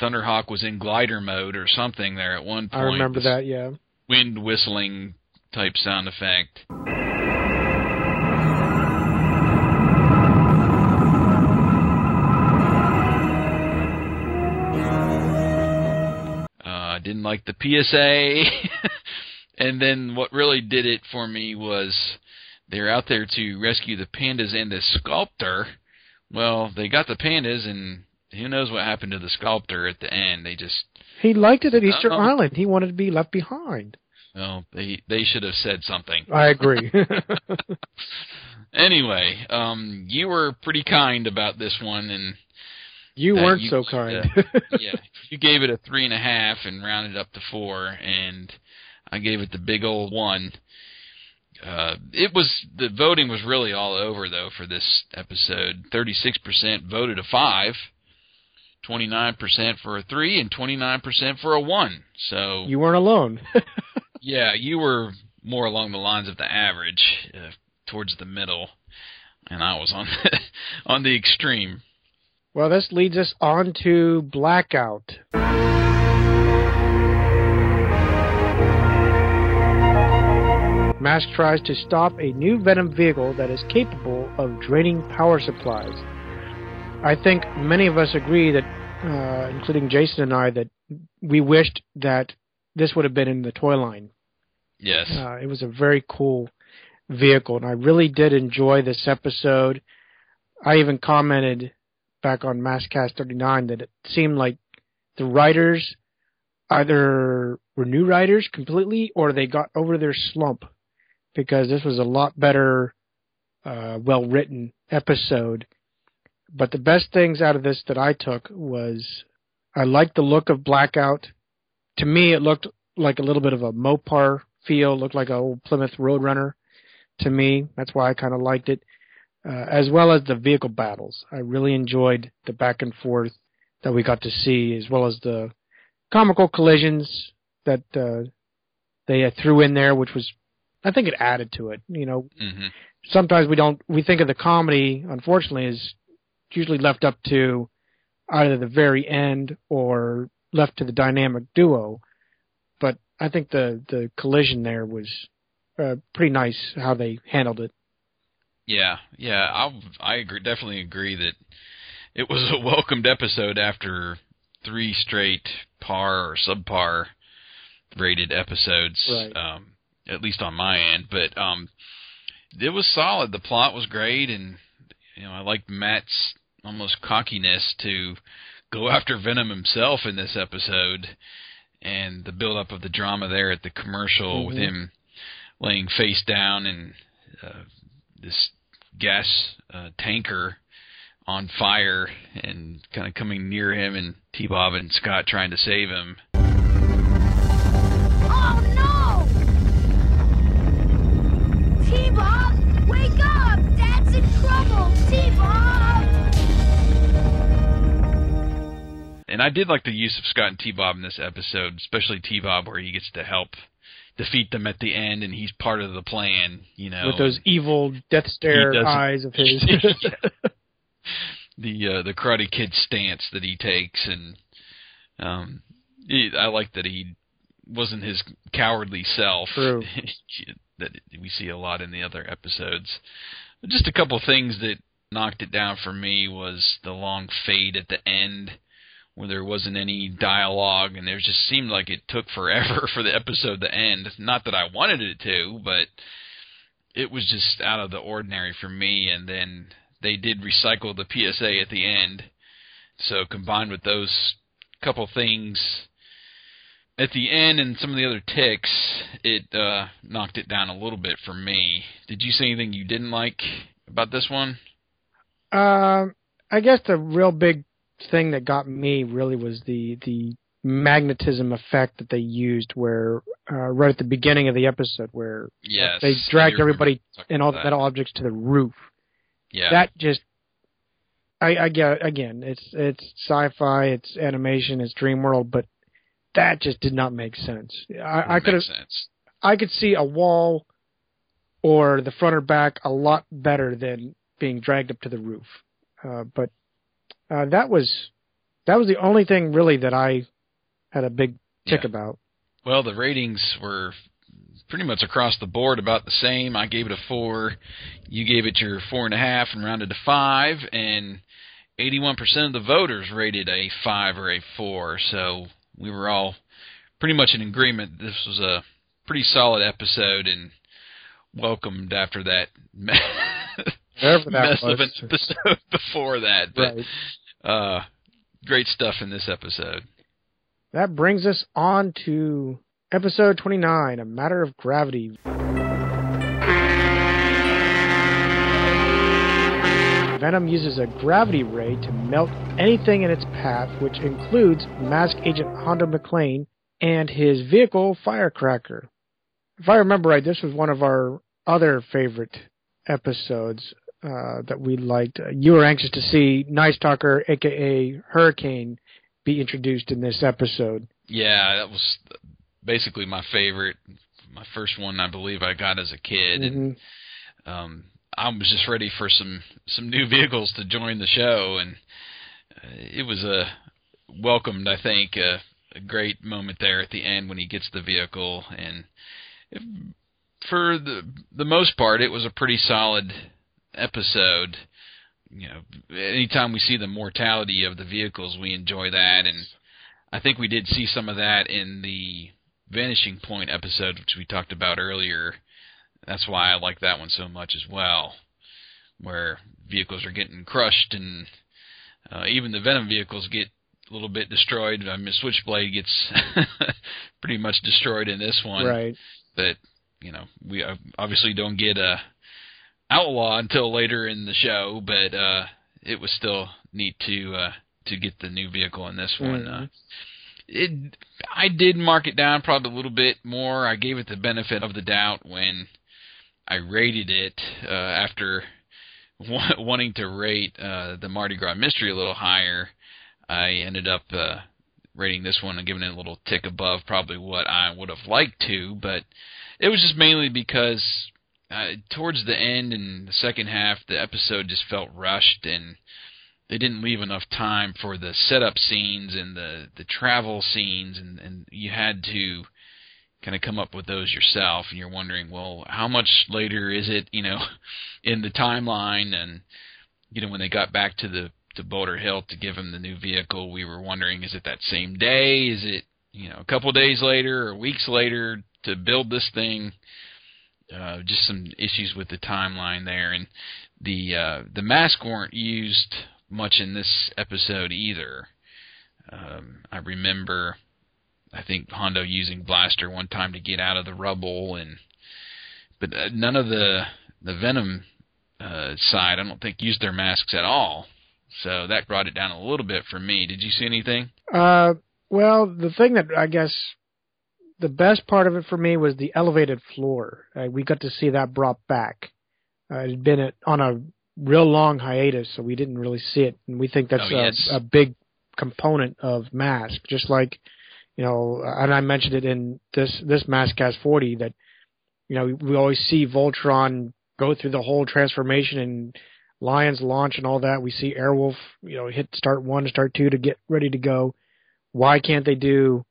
Thunderhawk was in glider mode or something there at one point. I remember that. Yeah. Wind whistling type sound effect. Like the PSA. and then what really did it for me was they're out there to rescue the pandas and the sculptor. Well, they got the pandas, and who knows what happened to the sculptor at the end? They just He liked it at Easter. Island. He wanted to be left behind. well, they they should have said something. I agree. Anyway, um, you were pretty kind about this one, and you weren't you- so kind. uh, yeah, you gave it a three and a half and rounded up to four, and I gave it the big old one. Uh, it was the voting was really all over though for this episode. Thirty-six percent voted a five, twenty-nine percent for a three, and twenty-nine percent for a one. So you weren't alone. yeah, you were more along the lines of the average, uh, towards the middle, and I was on the, on the extreme. Well, this leads us on to Blackout. Mask tries to stop a new Venom vehicle that is capable of draining power supplies. I think many of us agree that, uh, including Jason and I, that we wished that this would have been in the toy line. Yes. Uh, it was a very cool vehicle, and I really did enjoy this episode. I even commented back on Maskcast 39 that it seemed like the writers either were new writers completely or they got over their slump because this was a lot better uh, well written episode. But the best things out of this that I took was I liked the look of Blackout. To me, it looked like a little bit of a Mopar feel, looked like a old Plymouth Roadrunner. To me, that's why I kind of liked it, uh, as well as the vehicle battles. I really enjoyed the back and forth that we got to see, as well as the comical collisions that uh, they threw in there, which was, I think, it added to it. You know, hmm sometimes we don't we think of the comedy unfortunately is usually left up to either the very end or left to the dynamic duo but i think the the collision there was uh, pretty nice how they handled it Yeah, yeah, I I agree, definitely agree that it was a welcomed episode after three straight par or subpar rated episodes, Right. um, at least on my end. But um, it was solid. The plot was great, and you know I liked Matt's almost cockiness to go after Venom himself in this episode, and the build up of the drama there at the commercial with Mhm. him laying face down and uh, this gas uh, tanker on fire and kind of coming near him and T-Bob and Scott trying to save him. Oh no! T-Bob, wake up! Dad's in trouble! T-Bob! And I did like the use of Scott and T-Bob in this episode, especially T-Bob where he gets to help defeat them at the end and he's part of the plan, you know. with those evil death stare eyes of his the uh, the Karate Kid stance that he takes, and um, he, I like that he wasn't his cowardly self True. that we see a lot in the other episodes. Just a couple things that knocked it down for me was the long fade at the end where there wasn't any dialogue and there just seemed like it took forever for the episode to end. Not that I wanted it to, but it was just out of the ordinary for me and then they did recycle the PSA at the end. So combined with those couple things at the end and some of the other ticks, it uh knocked it down a little bit for me. Did you see anything you didn't like about this one? Um, I guess the real big thing that got me really was the the magnetism effect that they used, where uh, right at the beginning of the episode, where Yes. they dragged everybody and all about the objects to the roof. Yeah. That just, I, I get again, it's it's sci-fi, it's animation, it's dream world, but that just did not make sense. I, I could have, sense. I could see a wall or the front or back a lot better than being dragged up to the roof. Uh, but uh, that was that was the only thing really that I had a big tick Yeah. about. Well, the ratings were pretty much across the board about the same. I gave it a four. You gave it your four and a half and rounded to five, and 81% of the voters rated a five or a four. So we were all pretty much in agreement. This was a pretty solid episode and welcomed after that that mess of an episode before that. But Right. uh, great stuff in this episode. That brings us on to episode 29, A Matter of Gravity. Venom uses a gravity ray to melt anything in its path, which includes Mask Agent Hondo MacLean and his vehicle Firecracker. If I remember right, this was one of our other favorite episodes uh, that we liked. You were anxious to see Nice Talker, aka Hurricane, be introduced in this episode. Yeah, that was basically my favorite. My first one, I believe, I got as a kid, and Mhm. um, I was just ready for some some new vehicles to join the show, and uh, it was a welcomed, I think, a, a great moment there at the end when he gets the vehicle, and if, for the the most part, it was a pretty solid episode. You know, anytime we see the mortality of the vehicles, we enjoy that, and I think we did see some of that in the Vanishing Point episode, which we talked about earlier. That's why I like that one so much as well, where vehicles are getting crushed and uh, even the Venom vehicles get a little bit destroyed. I mean, Switchblade gets pretty much destroyed in this one, Right. but you know we uh, obviously don't get a Outlaw until later in the show, but uh, it was still neat to uh, to get the new vehicle in this one. Mhm. Uh, it I did mark it down probably a little bit more. I gave it the benefit of the doubt when I rated it uh, after wa- wanting to rate uh, the Mardi Gras Mystery a little higher. I ended up uh, rating this one and giving it a little tick above probably what I would have liked to, but it was just mainly because uh, towards the end and the second half, the episode just felt rushed and they didn't leave enough time for the setup scenes and the the travel scenes, and and you had to kind of come up with those yourself, and you're wondering, well, how much later is it, you know, in the timeline, and you know when they got back to the to Boulder Hill to give him the new vehicle, we were wondering, is it that same day? Is it you know a couple days later or weeks later to build this thing? Uh, just some issues with the timeline there, and the uh, the masks weren't used much in this episode either. Um, I remember, I think Hondo using Blaster one time to get out of the rubble, and but uh, none of the the Venom uh, side, I don't think, used their masks at all. So that brought it down a little bit for me. Did you see anything? Uh, well, the thing that I guess the best part of it for me was the elevated floor. Uh, we got to see that brought back. Uh, it had been a, on a real long hiatus, so we didn't really see it, and we think that's Oh, yes. a, a big component of Mask. Just like, you know, and I mentioned it in this this Maskcast 40 that, you know, we always see Voltron go through the whole transformation and Lions launch and all that. We see Airwolf, you know, hit start one, start two to get ready to go. Why can't they do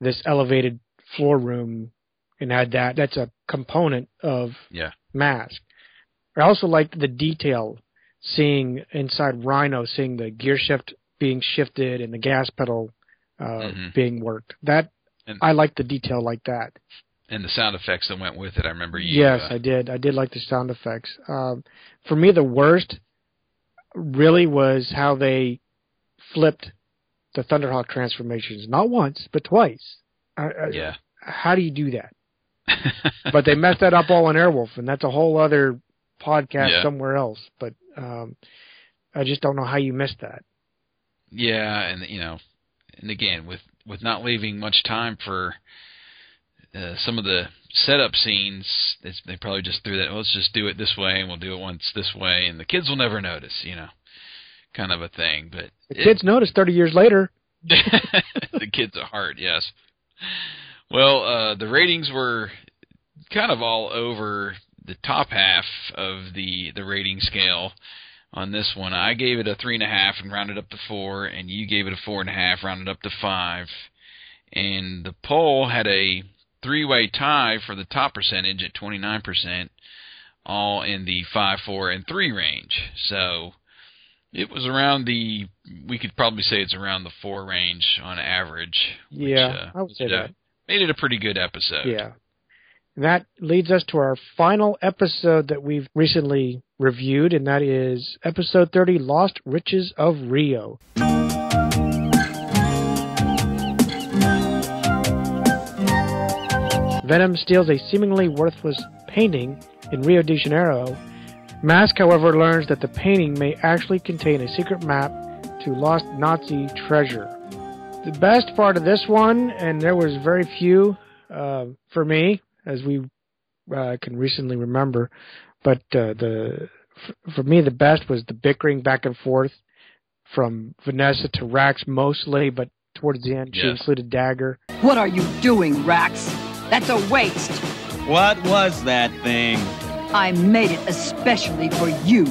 this elevated floor room and had that? That's a component of Yeah. Mask. I also liked the detail, seeing inside Rhino, seeing the gear shift being shifted and the gas pedal uh, Mhm. being worked. That And- I like the detail like that. And the sound effects that went with it. I remember you. Yes, uh, I did. I did like the sound effects. Um, for me, the worst really was how they flipped the Thunderhawk transformations. Not once, but twice. I, Yeah. How do you do that? but they messed that up all in Airwolf, and that's a whole other podcast Yeah. somewhere else. But um, I just don't know how you missed that. Yeah, and you know, and again with with not leaving much time for uh, some of the setup scenes, it's, they probably just threw that. Well, let's just do it this way, and we'll do it once this way, and the kids will never notice, you know, kind of a thing. But The kids noticed 30 years later. the kids at heart, yes. Well, uh, the ratings were kind of all over the top half of the the rating scale on this one. I gave it a three and a half and rounded up to four, and you gave it a four and a half, rounded up to five. And the poll had a three-way tie for the top percentage at 29%, all in the five, four, and three range. So it was around the. We could probably say it's around the four range on average. which, Yeah, uh, I would say uh, that. Made it a pretty good episode. Yeah. And that leads us to our final episode that we've recently reviewed, and that is episode 30 Lost Riches of Rio. Venom steals a seemingly worthless painting in Rio de Janeiro. Mask, however, learns that the painting may actually contain a secret map to lost Nazi treasure. The best part of this one, and there was very few uh, for me, as we uh, can recently remember, but uh, the f- for me the best was the bickering back and forth from Vanessa to Rax mostly, but towards the end she included Dagger. What are you doing, Rax? That's a waste. What was that thing? I made it especially for you.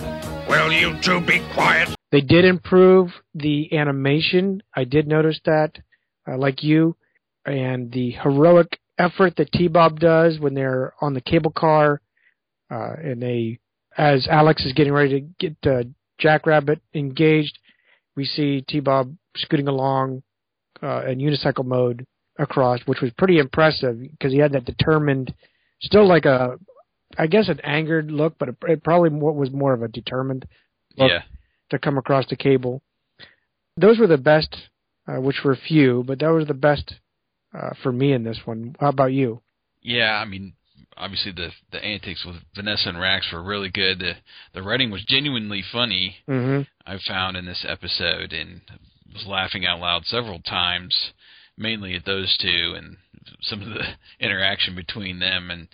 Will you two be quiet? They did improve the animation. I did notice that, uh, like you, and the heroic effort that T-Bob does when they're on the cable car, uh, and they, as Alex is getting ready to get uh, Jackrabbit engaged, we see T-Bob scooting along uh, in unicycle mode across, which was pretty impressive because he had that determined, still like a, I guess an angered look, but it, it probably more, was more of a determined look Yeah. to come across the cable. Those were the best, uh, which were few, but that was the best uh, for me in this one. How about you? Yeah, I mean, obviously the the antics with Vanessa and Rax were really good. The the writing was genuinely funny. hmm I found in this episode and was laughing out loud several times, mainly at those two and some of the interaction between them. And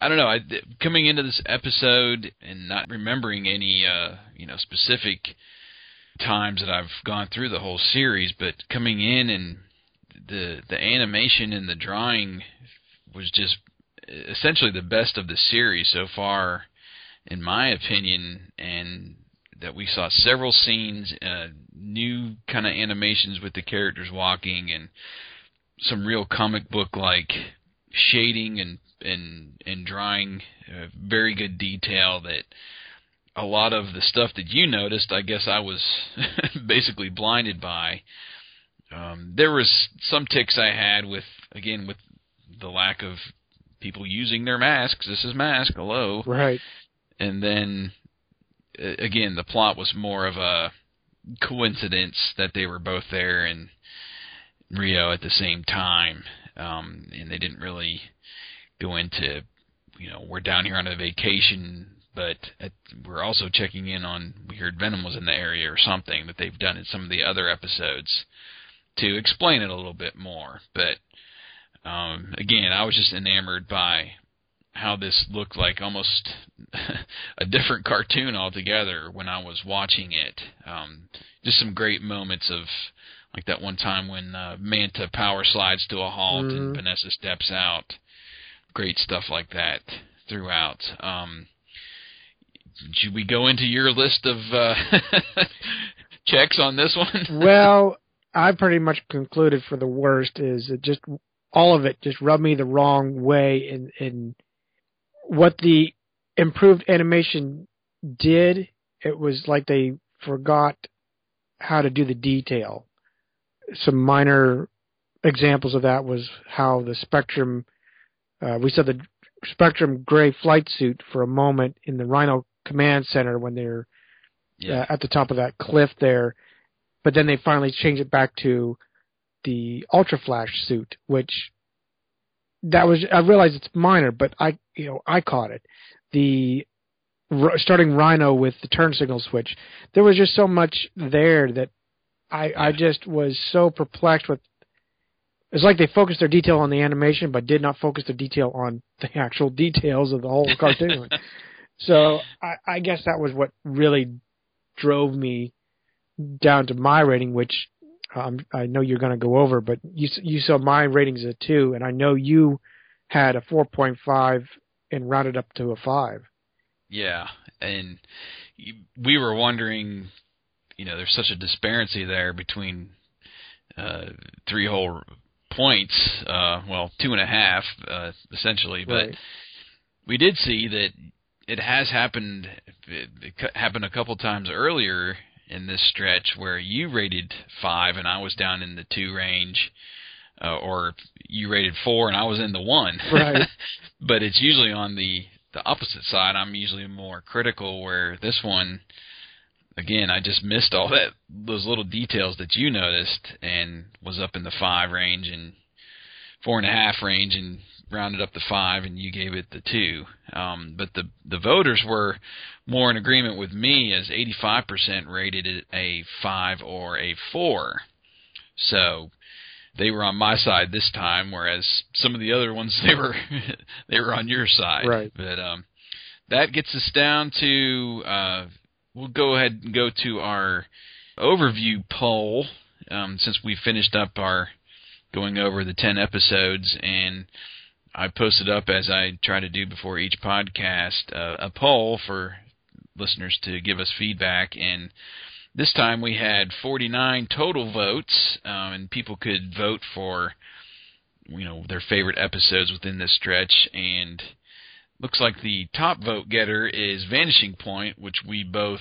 I don't know, I, coming into this episode and not remembering any, uh, you know, specific times that I've gone through the whole series, but coming in and the the animation and the drawing was just essentially the best of the series so far, in my opinion, and that we saw several scenes, uh, new kind of animations with the characters walking, and some real comic book like shading and and and drawing, uh, very good detail that a lot of the stuff that you noticed, I guess I was basically blinded by. Um, there was some ticks I had with again with the lack of people using their masks. This is mask, hello. Right. And then uh, again, the plot was more of a coincidence that they were both there in Rio at the same time, um, and they didn't really go into, you know, we're down here on a vacation, but at, we're also checking in on. We heard Venom was in the area or something that they've done in some of the other episodes to explain it a little bit more. But um, again, I was just enamored by how this looked like almost a different cartoon altogether when I was watching it. Um, just some great moments of like that one time when uh, Manta power slides to a halt and Mhm. Vanessa steps out. Great stuff like that throughout. Um, should we go into your list of uh, checks on this one? well, I pretty much concluded for the worst is it just all of it just rubbed me the wrong way in in what the improved animation did. It was like they forgot how to do the detail. Some minor examples of that was how the Spectrum, uh, we saw the Spectrum gray flight suit for a moment in the Rhino Command Center when they're uh, at the top of that cliff there, but then they finally changed it back to the Ultra Flash suit, which that was I realize it's minor, but I you know I caught it. The r- starting Rhino with the turn signal switch, there was just so much there that I I just was so perplexed with. It's like they focused their detail on the animation, but did not focus their detail on the actual details of the whole cartoon. so I, I guess that was what really drove me down to my rating, which um, I know you're going to go over, but you you saw my ratings at two, and I know you had a 4.5 and rounded up to a five. Yeah, and we were wondering, you know, there's such a disparity there between uh, three whole points, uh, well, two and a half, uh, essentially, but Right. we did see that it has happened. It, it happened a couple times earlier in this stretch where you rated five and I was down in the two range, uh, or you rated four and I was in the one. Right. but it's usually on the the opposite side. I'm usually more critical. Where this one, again, I just missed all that those little details that you noticed and was up in the five range and four and a half range and rounded up to five and you gave it the two. Um, but the the voters were more in agreement with me as 85% rated it a five or a four. So they were on my side this time, whereas some of the other ones they were they were on your side. Right. But um, that gets us down to uh, we'll go ahead and go to our overview poll um, since we finished up our going over the 10 episodes and I posted up as I try to do before each podcast uh, a poll for listeners to give us feedback and this time we had 49 total votes um, and people could vote for you know their favorite episodes within this stretch and looks like the top vote getter is Vanishing Point which we both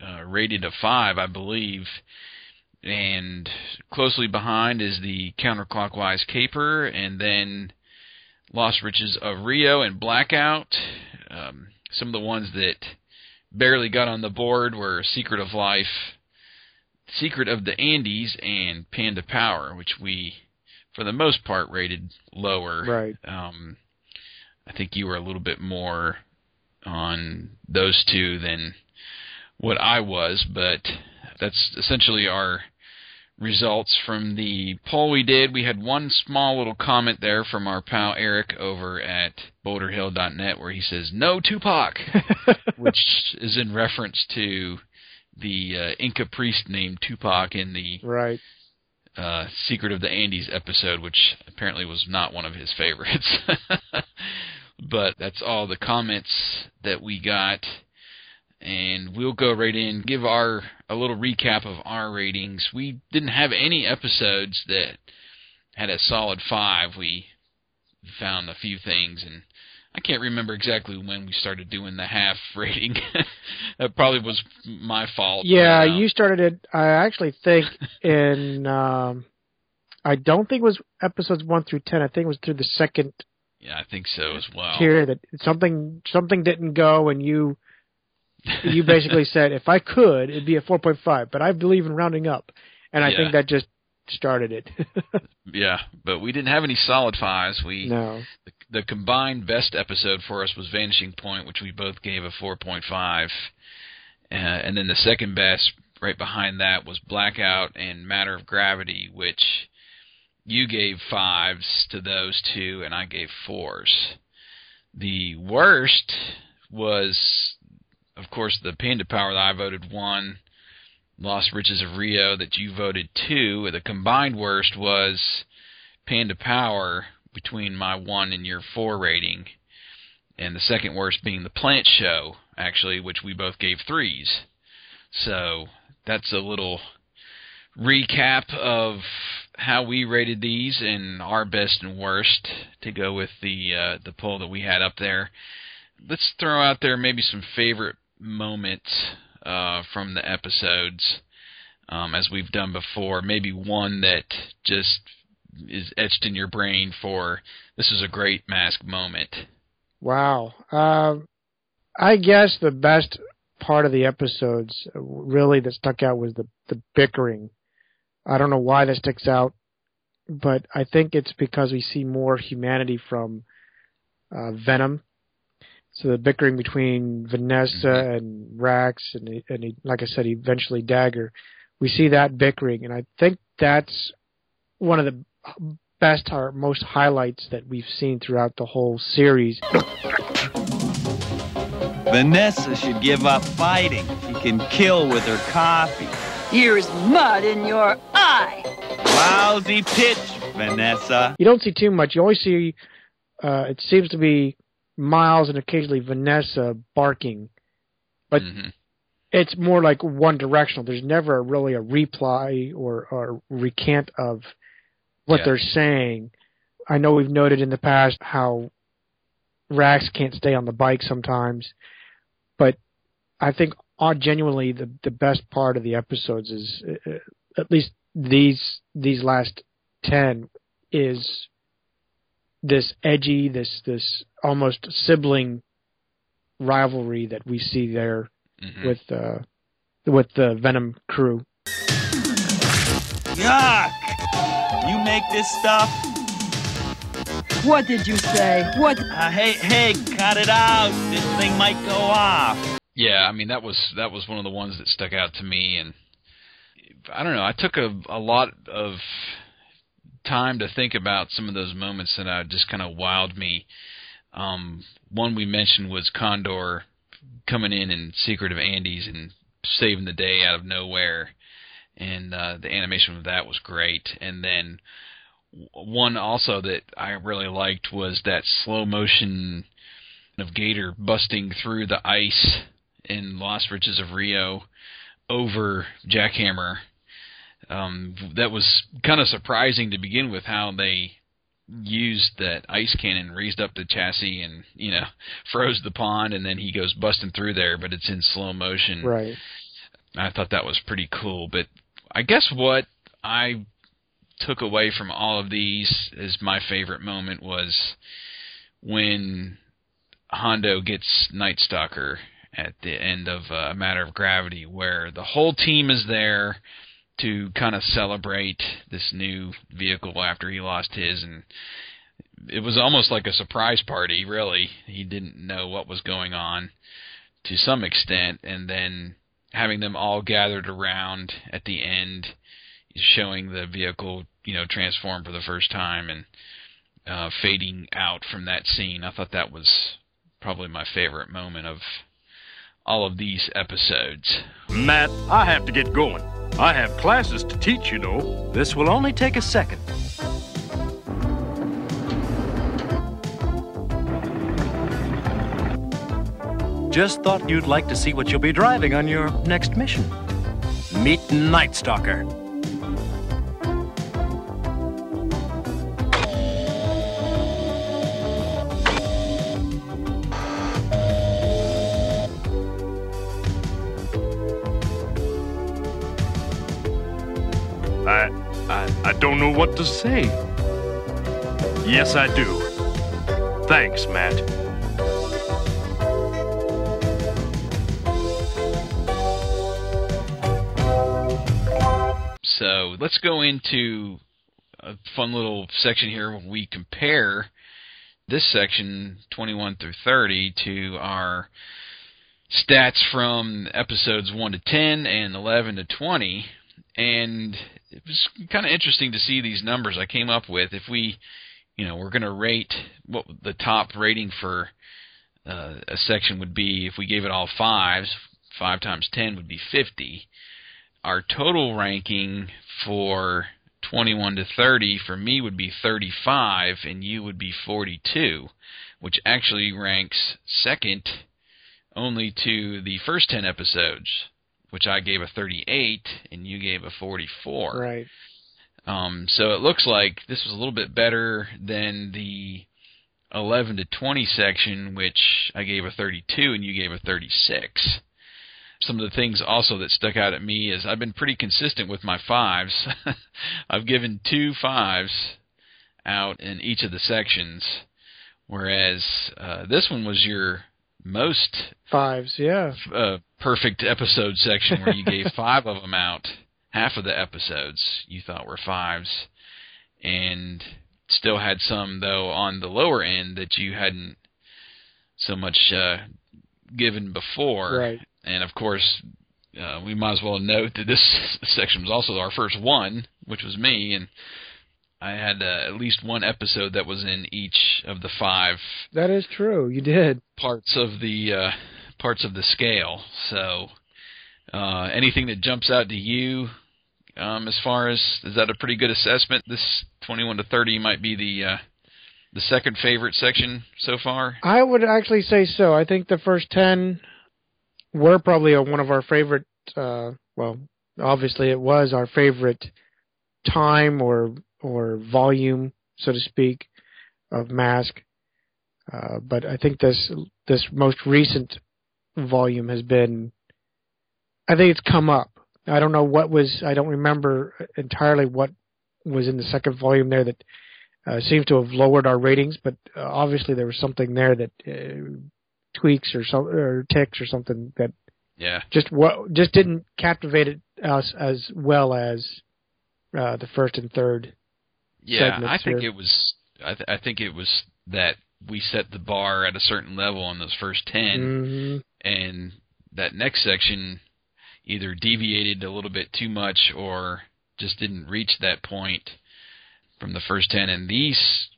uh, rated a 5 I believe and closely behind is the counterclockwise caper, and then Lost Riches of Rio and Blackout. Um, some of the ones that barely got on the board were Secret of Life, Secret of the Andes, and Panda Power, which we, for the most part, rated lower. Right. Um, I think you were a little bit more on those two than what I was, but that's essentially our results from the poll we did. We had one small little comment there from our pal Eric over at boulderhill.net where he says, No Tupac, which is in reference to the uh, Inca priest named Tupac in the right. Uh, Secret of the Andes episode, which apparently was not one of his favorites. but that's all the comments that we got. And we'll go right in, give our a little recap of our ratings. We didn't have any episodes that had a solid five. We found a few things, and I can't remember exactly when we started doing the half rating. that probably was my fault. Yeah, uh, you started it. I actually think in. Um, I don't think it was episodes one through ten. I think it was through the second Yeah, I think so as well. tier that something something didn't go, and you you basically said if I could, it'd be a four point five. But I believe in rounding up, and I Yeah. think that just started it. Yeah, but we didn't have any solid fives. We no. the, the combined best episode for us was Vanishing Point, which we both gave a 4.5. Uh, and then the second best, right behind that, was Blackout and Matter of Gravity, which you gave fives to those two, and I gave fours. The worst was, of course, the Panda Power that I voted one. Lost Riches of Rio that you voted two. The combined worst was Panda Power between my one and your four rating, and the second worst being the Plant Show, actually, which we both gave threes. So that's a little recap of how we rated these and our best and worst to go with the uh, the poll that we had up there. Let's throw out there maybe some favorite moments uh, from the episodes, um, as we've done before. Maybe one that just is etched in your brain for this is a great mask moment. Wow. Um, I guess the best part of the episodes uh, really that stuck out was the the bickering. I don't know why that sticks out, but I think it's because we see more humanity from uh, Venom. So the bickering between Vanessa and Rax, and and he, like I said, eventually Dagger. We see that bickering, and I think that's one of the best or most highlights that we've seen throughout the whole series. Vanessa should give up fighting. She can kill with her coffee. Here's mud in your eye. Lousy pitch, Vanessa. You don't see too much. You always see. Uh, it seems to be Miles and occasionally Vanessa barking, but it's more like one directional. There's never really a reply or, or recant of what Yeah. they're saying. I know we've noted in the past how Rax can't stay on the bike sometimes, but I think uh, genuinely the the best part of the episodes is uh, at least these these last ten is this edgy, this this almost sibling rivalry that we see there Mhm. with uh, with the Venom crew. Yuck! You make this stuff? What did you say? What? Uh, hey, hey, cut it out. This thing might go off. Yeah, I mean that was that was one of the ones that stuck out to me, and I don't know. I took a a lot of time to think about some of those moments that uh, just kind of wowed me. Um, one we mentioned was Condor coming in in Secret of Andes and saving the day out of nowhere, and uh, the animation of that was great. And then one also that I really liked was that slow motion of Gator busting through the ice in Lost Riches of Rio over Jackhammer. Um, that was kind of surprising to begin with how they used that ice cannon, raised up the chassis, and you know froze the pond, and then he goes busting through there, but it's in slow motion. Right. I thought that was pretty cool. But I guess what I took away from all of these is my favorite moment was when Hondo gets Night Stalker at the end of uh, A Matter of Gravity, where the whole team is there to kind of celebrate this new vehicle after he lost his, and it was almost like a surprise party. Really, he didn't know what was going on to some extent, and then having them all gathered around at the end, showing the vehicle, you know, transform for the first time and uh, fading out from that scene. I thought that was probably my favorite moment of all of these episodes. Matt, I have to get going. I have classes to teach, you know. This will only take a second. Just thought you'd like to see what you'll be driving on your next mission. Meet Night Stalker. I, I, I don't know what to say. Yes, I do. Thanks, Matt. Let's go into a fun little section here where we compare this section 21 through 30 to our stats from episodes 1 to 10 and 11 to 20 and it was kind of interesting to see these numbers I came up with. If we you know we're going to rate what the top rating for uh, a section would be if we gave it all fives 5 times 10 would be 50 our total ranking for 21 to 30 for me would be 35 and you would be 42 which actually ranks second only to the first 10 episodes which I gave a 38 and you gave a 44 Right. um, so it looks like this was a little bit better than the 11 to 20 section which I gave a 32 and you gave a 36 some of the things also that stuck out at me is I've been pretty consistent with my fives. I've given two fives out in each of the sections, whereas uh, this one was your most Fives, yeah. uh, perfect episode section where you gave five of them out. Half of the episodes you thought were fives, and still had some though on the lower end that you hadn't so much uh, given before. Right. And of course, uh, we might as well note that this section was also our first one, which was me, and I had uh, at least one episode that was in each of the five That is true. You did. parts of the uh, parts of the scale. So, uh, anything that jumps out to you, um, as far as is that a pretty good assessment? This 21 to 30 might be the uh, the second favorite section so far. I would actually say so. I think the first 10 were probably one of our favorite, uh, well, obviously it was our favorite time or, or volume, so to speak, of Mask. Uh, but I think this, this most recent volume has been, I think it's come up. I don't know what was, I don't remember entirely what was in the second volume there that uh, seems to have lowered our ratings, but uh, obviously there was something there that tweaks or some or ticks or something that Yeah. just what just didn't captivate us as well as uh, the first and third. Yeah, I think here. it was. I, th- I think it was that we set the bar at a certain level on those first 10 Mhm. and that next section either deviated a little bit too much or just didn't reach that point from the first 10 and these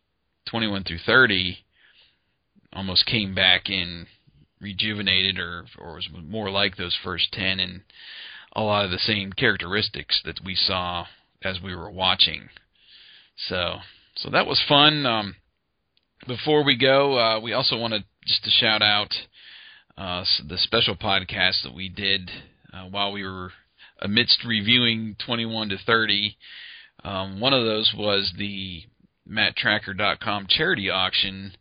21 through 30 almost came back and rejuvenated or or was more like those first 10 and a lot of the same characteristics that we saw as we were watching so so that was fun um before we go uh we also wanted just to shout out uh, the special podcast that we did uh, while we were amidst reviewing 21 to 30. Um, one of those was the MattTrakker.com charity auction.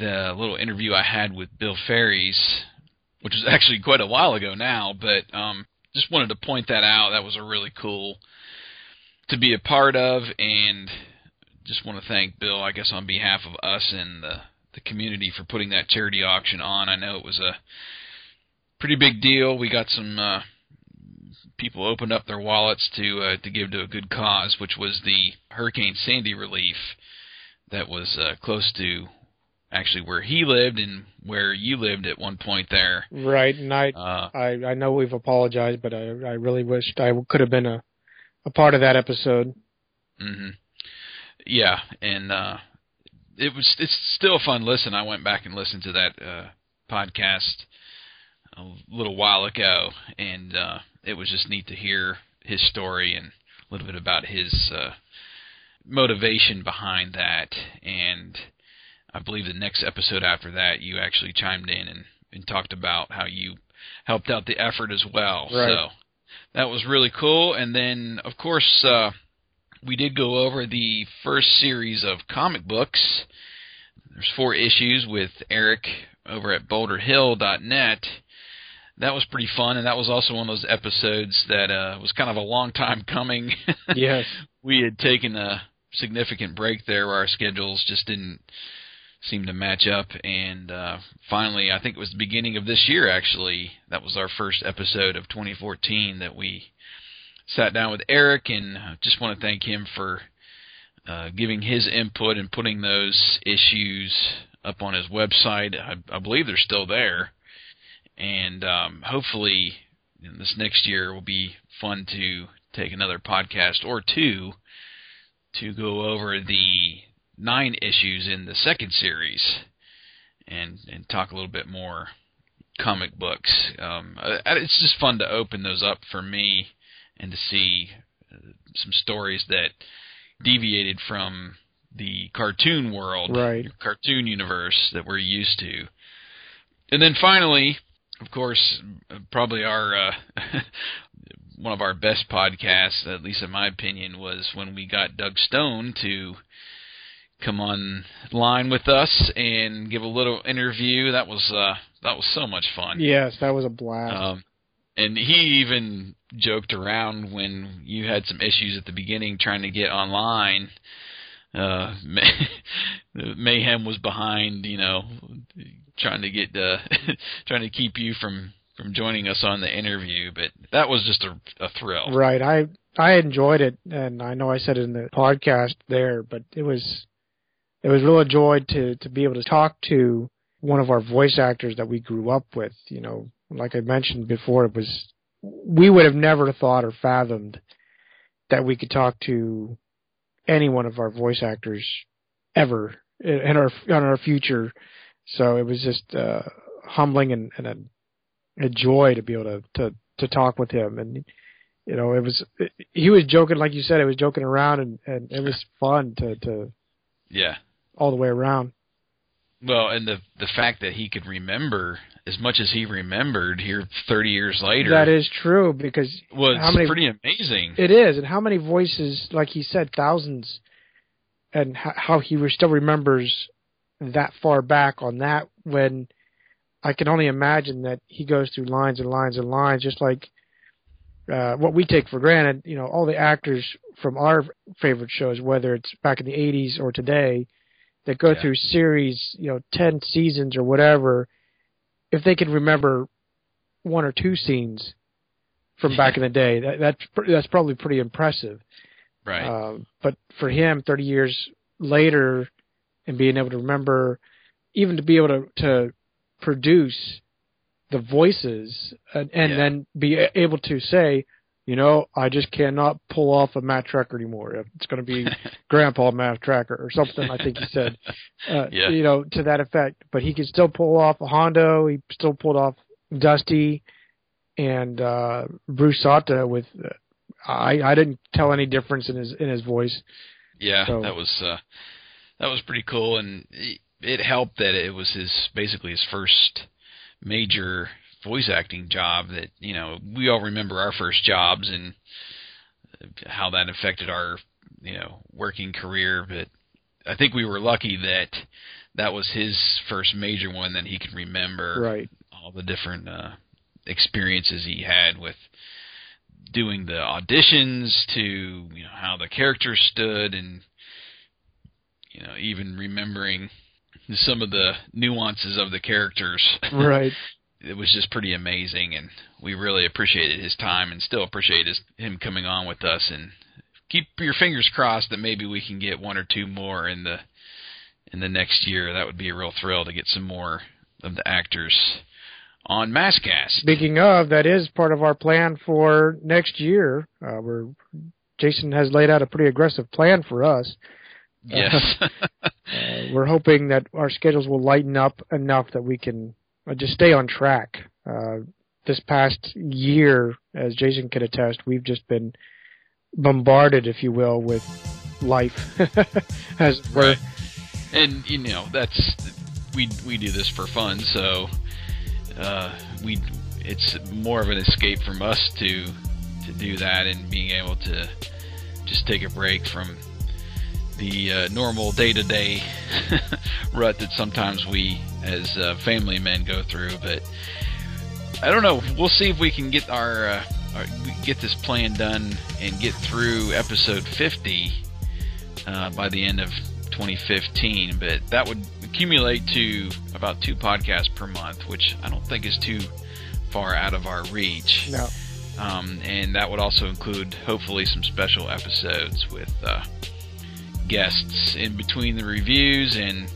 The little interview I had with Bill Ferries, which was actually quite a while ago now, but um, just wanted to point that out. That was a really cool to be a part of, and just want to thank Bill, I guess, on behalf of us and the the community for putting that charity auction on. I know it was a pretty big deal. We got some uh, people opened up their wallets to uh, to give to a good cause, which was the Hurricane Sandy relief that was uh, close to actually where he lived and where you lived at one point there. Right, and I Uh, I, I know we've apologized, but I I really wished I could have been a a part of that episode. hmm Yeah, and uh, it was it's still a fun listen. I went back and listened to that uh, podcast a little while ago, and uh, it was just neat to hear his story and a little bit about his uh, motivation behind that. And I believe the next episode after that, you actually chimed in and, and talked about how you helped out the effort as well. Right. So that was really cool. And then, of course, uh, we did go over the first series of comic books. There's four issues with Eric over at BoulderHill.net. That was pretty fun, and that was also one of those episodes that uh, was kind of a long time coming. Yes. we had taken a significant break there where our schedules just didn't seem to match up, and uh, finally, I think it was the beginning of this year actually. That was our first episode of 2014 that we sat down with Eric, and just want to thank him for uh, giving his input and putting those issues up on his website. I, I believe they're still there, and um, hopefully this next year will be fun to take another podcast or two to go over the nine issues in the second series and and talk a little bit more comic books. Um, it's just fun to open those up for me and to see uh, some stories that deviated from the cartoon world, Right. cartoon universe that we're used to. And then finally, of course, probably our uh, one of our best podcasts, at least in my opinion, was when we got Doug Stone to come on line with us and give a little interview. That was uh, that was so much fun. Yes, that was a blast. Um, and he even joked around when you had some issues at the beginning trying to get online. Uh, May- Mayhem was behind, you know, trying to get, uh, trying to keep you from from joining us on the interview. But that was just a, a thrill. Right. I I enjoyed it, and I know I said it in the podcast there, but it was it was real a joy to to be able to talk to one of our voice actors that we grew up with. You know, like I mentioned before, it was we would have never thought or fathomed that we could talk to any one of our voice actors ever in in our in our future. So it was just uh, humbling and, and a, a joy to be able to, to to talk with him and you know it was he was joking like you said it was joking around and and it was fun to to Yeah. All the way around Well, and the the fact that he could remember as much as he remembered here 30 years later that is true because was how many pretty amazing. it is and how many voices like he said thousands and how, how he still remembers that far back on that when I can only imagine that he goes through lines and lines and lines just like uh, what we take for granted, you know, all the actors from our favorite shows, whether it's back in the 80s or today, that go through series, you know, 10 seasons or whatever, if they can remember one or two scenes from back in the day, that, that's that's probably pretty impressive. Right. Um, but for him, 30 years later, and being able to remember, even to be able to, to produce the voices and, and Yeah. then be able to say, you know, I just cannot pull off a Matt Trakker anymore. It's going to be Grandpa Matt Trakker or something. I think he said, uh, Yeah. you know, to that effect. But he could still pull off a Hondo. He still pulled off Dusty and uh, Bruce Sato with. Uh, I I didn't tell any difference in his in his voice. Yeah, So- that was uh, that was pretty cool, and it, it helped that it was his basically his first major voice acting job. That you know we all remember our first jobs and how that affected our you know working career, but I think we were lucky that that was his first major one that he could remember. Right. All the different uh, experiences he had with doing the auditions to you know how the characters stood and you know even remembering some of the nuances of the characters Right. it was just pretty amazing and we really appreciated his time and still appreciate his, him coming on with us and keep your fingers crossed that maybe we can get one or two more in the in the next year. That would be a real thrill to get some more of the actors on Maskcast. Speaking of, that is part of our plan for next year. Uh, we're Jason has laid out a pretty aggressive plan for us. Yes. uh, we're hoping that our schedules will lighten up enough that we can just stay on track. Uh, this past year, as Jason can attest, we've just been bombarded, if you will, with life, as. Right. And you know that's we we do this for fun, so uh, we it's more of an escape from us to to do that and being able to just take a break from the uh, normal day-to-day rut that sometimes we as uh, family men go through. But I don't know. We'll see if we can get our, uh, our get this plan done and get through episode 50 uh, by the end of 2015. But that would accumulate to about two podcasts per month, which I don't think is too far out of our reach. No. Um, and that would also include, hopefully, some special episodes with uh, guests in between the reviews and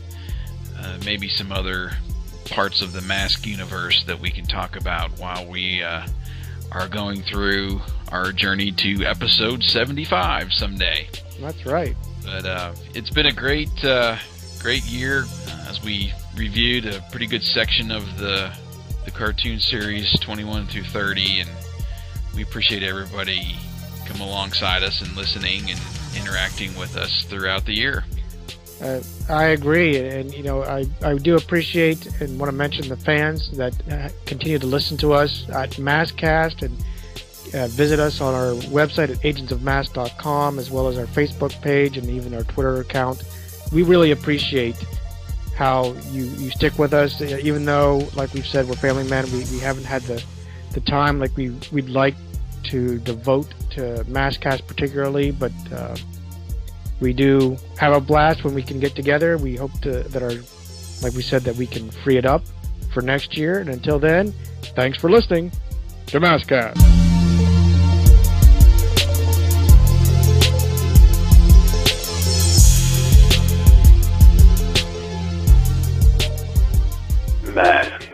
uh, maybe some other parts of the Mask universe that we can talk about while we uh, are going through our journey to episode 75 someday. That's right. But uh, it's been a great, uh, great year uh, as we reviewed a pretty good section of the the cartoon series 21 through 30, and we appreciate everybody come alongside us and listening and interacting with us throughout the year. Uh, I agree, and you know, I, I do appreciate and want to mention the fans that uh, continue to listen to us at Maskcast and uh, visit us on our website at agentsofmask.com as well as our Facebook page and even our Twitter account. We really appreciate how you, you stick with us, uh, even though, like we've said, we're family men. We, we haven't had the, the time like we we'd like to devote to Maskcast particularly, but uh, we do have a blast when we can get together. We hope to, that our, like we said, that we can free it up for next year. And until then, thanks for listening to Maskcast. Mass